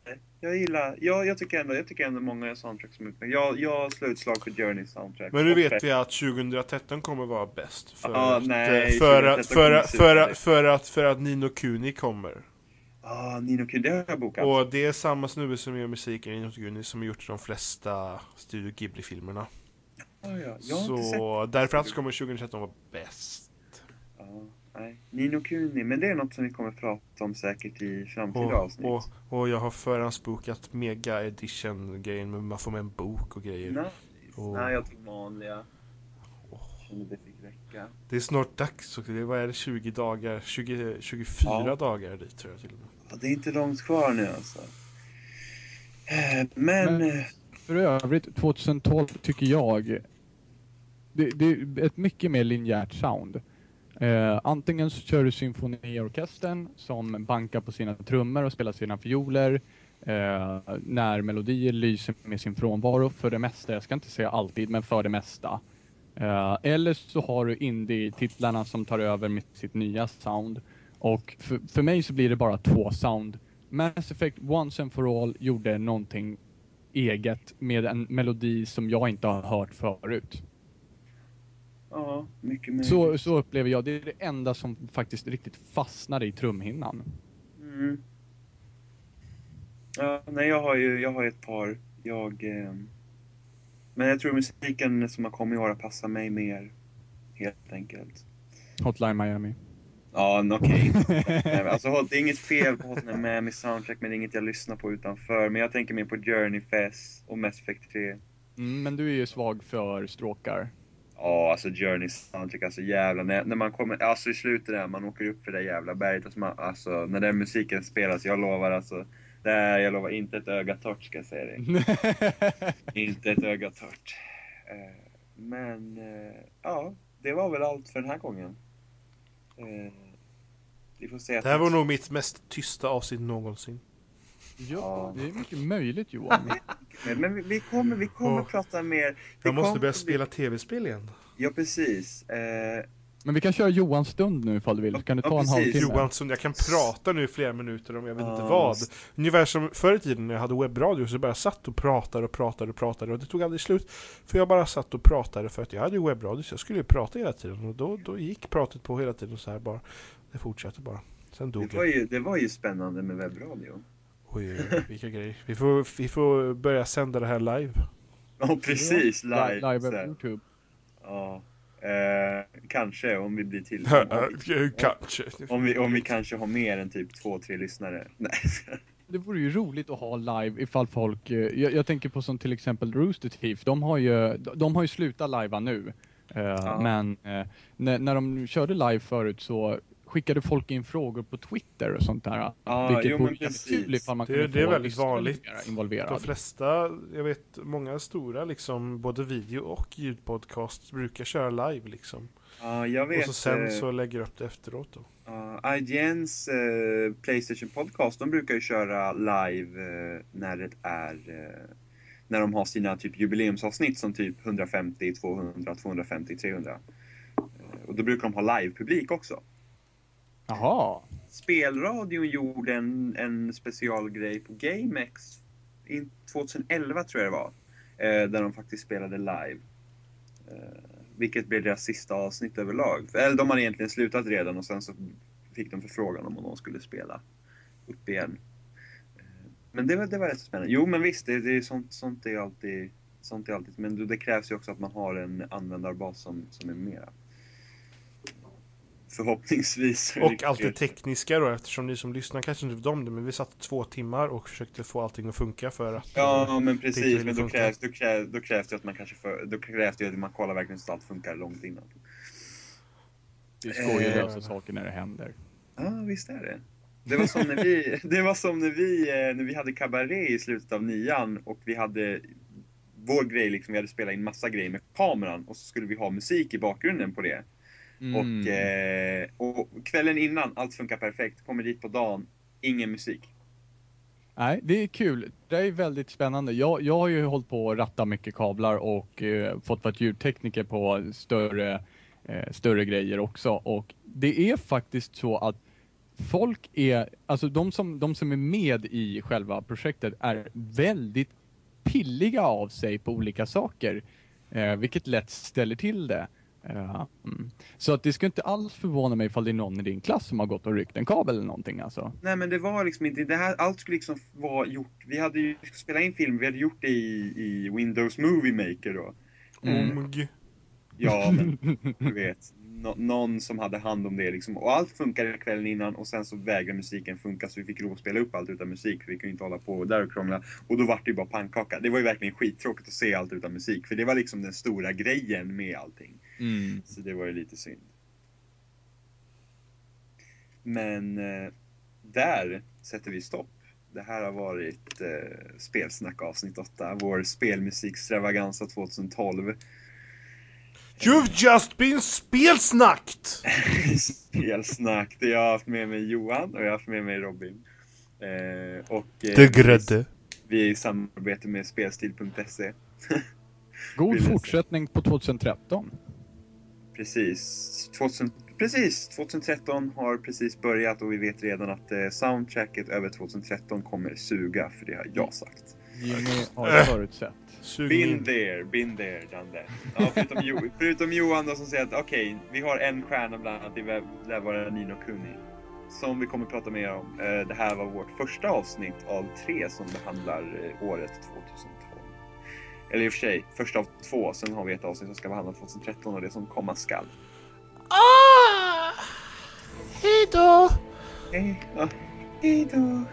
Jag gillar, jag, jag tycker ändå, jag tycker ändå många soundtrack som utmärker. Jag, jag slår ett slag för Journey soundtrack. Men nu vet vi att 2013 kommer vara bäst. För, att, nej, eh, för, 2013 att, för, att, för, att, för, att, för att Nino Kuni kommer. Ah, Nino Kuni, det har jag bokat. Och det är samma snubbe som gör musiken i Nino Kuni som har gjort de flesta Studio Ghibli-filmerna. Ah, ja. Så därför att så kommer 2013 vara bäst. Ja, nej. Nino Kuni, men det är något som vi kommer prata om säkert i framtida Och, avsnitt. och, och jag har förhandsbokat Mega Edition-grejen, men man får med en bok och grejer. Nice. Och- Nej, jag tog vanliga. Det fick räcka. Det är snart dags, och det är, vad är det, 20 dagar? 20, 24 Ja. dagar dit tror jag till och med. Ja, det är inte långt kvar nu alltså. Men... Men- eh, För övrigt, 2012 tycker jag, det, det är ett mycket mer linjärt sound. Eh, antingen så kör du symfoniorkestern som bankar på sina trummor och spelar sina fioler eh, när melodier lyser med sin frånvaro för det mesta, jag ska inte säga alltid, men för det mesta. Eh, eller så har du indie-titlarna som tar över med sitt nya sound. Och för, för mig så blir det bara två sound. Mass Effect Once and for All gjorde någonting eget med en melodi som jag inte har hört förut. Ja, mycket möjligt. Så, så upplever jag. Det är det enda som faktiskt riktigt fastnade i trumhinnan. Mm. Ja, nej, jag har ju jag har ett par. Jag... Eh... Men jag tror musiken som har kommit i år passar mig mer. Helt enkelt. Hotline Miami. Ja, okej. [LAUGHS] Men alltså, det är inget fel på Hotline Miami soundtrack, men det är inget jag lyssnar på utanför. Men jag tänker mer på Journey Fest och Mass Effect 3. Mm, men du är ju svag för stråkar. Ja, alltså Journey soundtrack, alltså jävlar. När, när man kommer, alltså i slutet där, man åker upp för det jävla berget. Alltså, man, alltså när den musiken spelas, jag lovar alltså. Det är, jag lovar inte ett öga torrt ska jag säga dig. [LAUGHS] Inte ett öga torrt. Eh, Men, eh, ja, det var väl allt för den här gången. Eh, Vi får se. Det här var nog mitt mest tysta avsnitt någonsin. Ja, det är mycket möjligt Johan. [LAUGHS] Men vi, vi kommer, vi kommer Åh. prata mer. Vi Jag måste börja spela tv-spel igen. Ja, precis. Eh, Men vi kan köra Johans stund nu ifall du vill. Kan du Ja, ta en precis. halvtimme. Johansson, jag kan prata nu i flera minuter om jag vet inte Ja, vad. s- Ungefär som förr i tiden när jag hade webbradio så bara satt och pratade och pratade och pratade och det tog aldrig slut. För jag bara satt och pratade för att jag hade ju webbradio så jag skulle ju prata hela tiden och då, då gick pratet på hela tiden så här bara. Det fortsatte bara. Sen dog det, var jag. ju, det var ju spännande med webbradio. Oj, oj, vilka grejer. Vi får, vi får börja sända det här live. Ja, precis. Live. Live, på. Youtube. Ja. Eh, kanske om vi blir till. Kanske. Om vi, om vi kanske har mer än typ två, tre lyssnare. [LAUGHS] Nej. Det vore ju roligt att ha live ifall folk, eh, jag, jag tänker på som till exempel Rooster Teeth, de har ju, de, har ju slutat livea nu. Eh, Men eh, när, när de körde live förut så skickade folk in frågor på Twitter och sånt där. Ja, vilket jo, men kul ifall man Det- det är väldigt vanligt. mera De involverad. flesta, jag vet många stora liksom, både video och ljudpodcast brukar köra live liksom. Ja, jag vet. och så sen eh, så lägger upp det efteråt då. Ja, IGNs eh, Playstation Podcast, de brukar ju köra live eh, när det är eh, när de har sina typ jubileumsavsnitt som typ 150, 200, 250, 300. Eh, och då brukar de ha live-publik också. Jaha. Spelradion gjorde en, en specialgrej på GameX 2011 tror jag det var. Eh, där de faktiskt spelade live. Eh, vilket blev deras sista avsnitt överlag. Eller de hade egentligen slutat redan och sen så fick de förfrågan om de skulle spela upp igen. Eh, men det var, det var rätt så spännande. Jo men visst, det, det är sånt, sånt är alltid Sånt är alltid, men det krävs ju också att man har en användarbas som, som är mera. Förhoppningsvis. [LAUGHS] Och allt det tekniska då eftersom ni som lyssnar kanske inte vet om det men vi satt två timmar och försökte få allting att funka för att Ja, men precis. Men då krävs, då, krävs, då krävs det att man kanske för, då krävs det att man kollar verkligen så att allt funkar långt innan. Det är skoj att lösa saker när det händer. Ja, visst är det. Det var som när vi, [LAUGHS] det var som när vi, eh, när vi hade kabaré i slutet av nian och vi hade vår grej, liksom, vi hade spelat in massa grejer med kameran och så skulle vi ha musik i bakgrunden på det. Mm. Och, eh, och kvällen innan, allt funkar perfekt, kommer dit på dagen, ingen musik. Nej, det är kul. Det är väldigt spännande. Jag, jag har ju hållit på att ratta mycket kablar och eh, fått vara ljudtekniker på större, eh, större grejer också. Och det är faktiskt så att folk är, alltså de som, de som är med i själva projektet är väldigt pilliga av sig på olika saker. Eh, vilket lätt ställer till det. Mm. Så att det skulle inte alls förvåna mig ifall det är någon i din klass som har gått och ryckt en kabel eller någonting alltså. Nej men det var liksom inte, det här, allt skulle liksom vara gjort, vi hade ju spelat in film, vi hade gjort det i, i Windows Movie Maker då. Mm. OMG. Ja, men du vet. Nå någon som hade hand om det liksom. Och allt funkade kvällen innan och sen så vägrade musiken funka så vi fick lov att spela upp allt utan musik för vi kunde inte hålla på där och krångla. Och då var det ju bara pannkaka. Det var ju verkligen skittråkigt att se allt utan musik för det var liksom den stora grejen med allting. Mm. Så det var ju lite synd. Men eh, där sätter vi stopp. Det här har varit eh, Spelsnack avsnitt 8, vår spelmusikstravagans 2012. You've just been spelsnackt! [LAUGHS] Spelsnack. Det jag har haft med mig Johan och jag har haft med mig Robin. Eh, och eh, Det grädde. vi är i samarbete med spelstil.se. [LAUGHS] God fortsättning på 2013. Precis. 2000, precis. 2013 har precis börjat och vi vet redan att eh, soundtracket över 2013 kommer suga, för det har jag sagt. Jimmy har förutsett. Sug Been in. there, been there, done that. Ja, förutom, jo, [LAUGHS] förutom Johan då som säger att okej, vi har en stjärna bland annat, det lär vara Nino Kuni. Som vi kommer att prata mer om. Eh, Det här var vårt första avsnitt av tre som behandlar eh, året 2012. Eller i och för sig, första av två, sen har vi ett avsnitt som ska behandla 2013 och det som komma skall. Ah! Hejdå! Hej då! Hej då!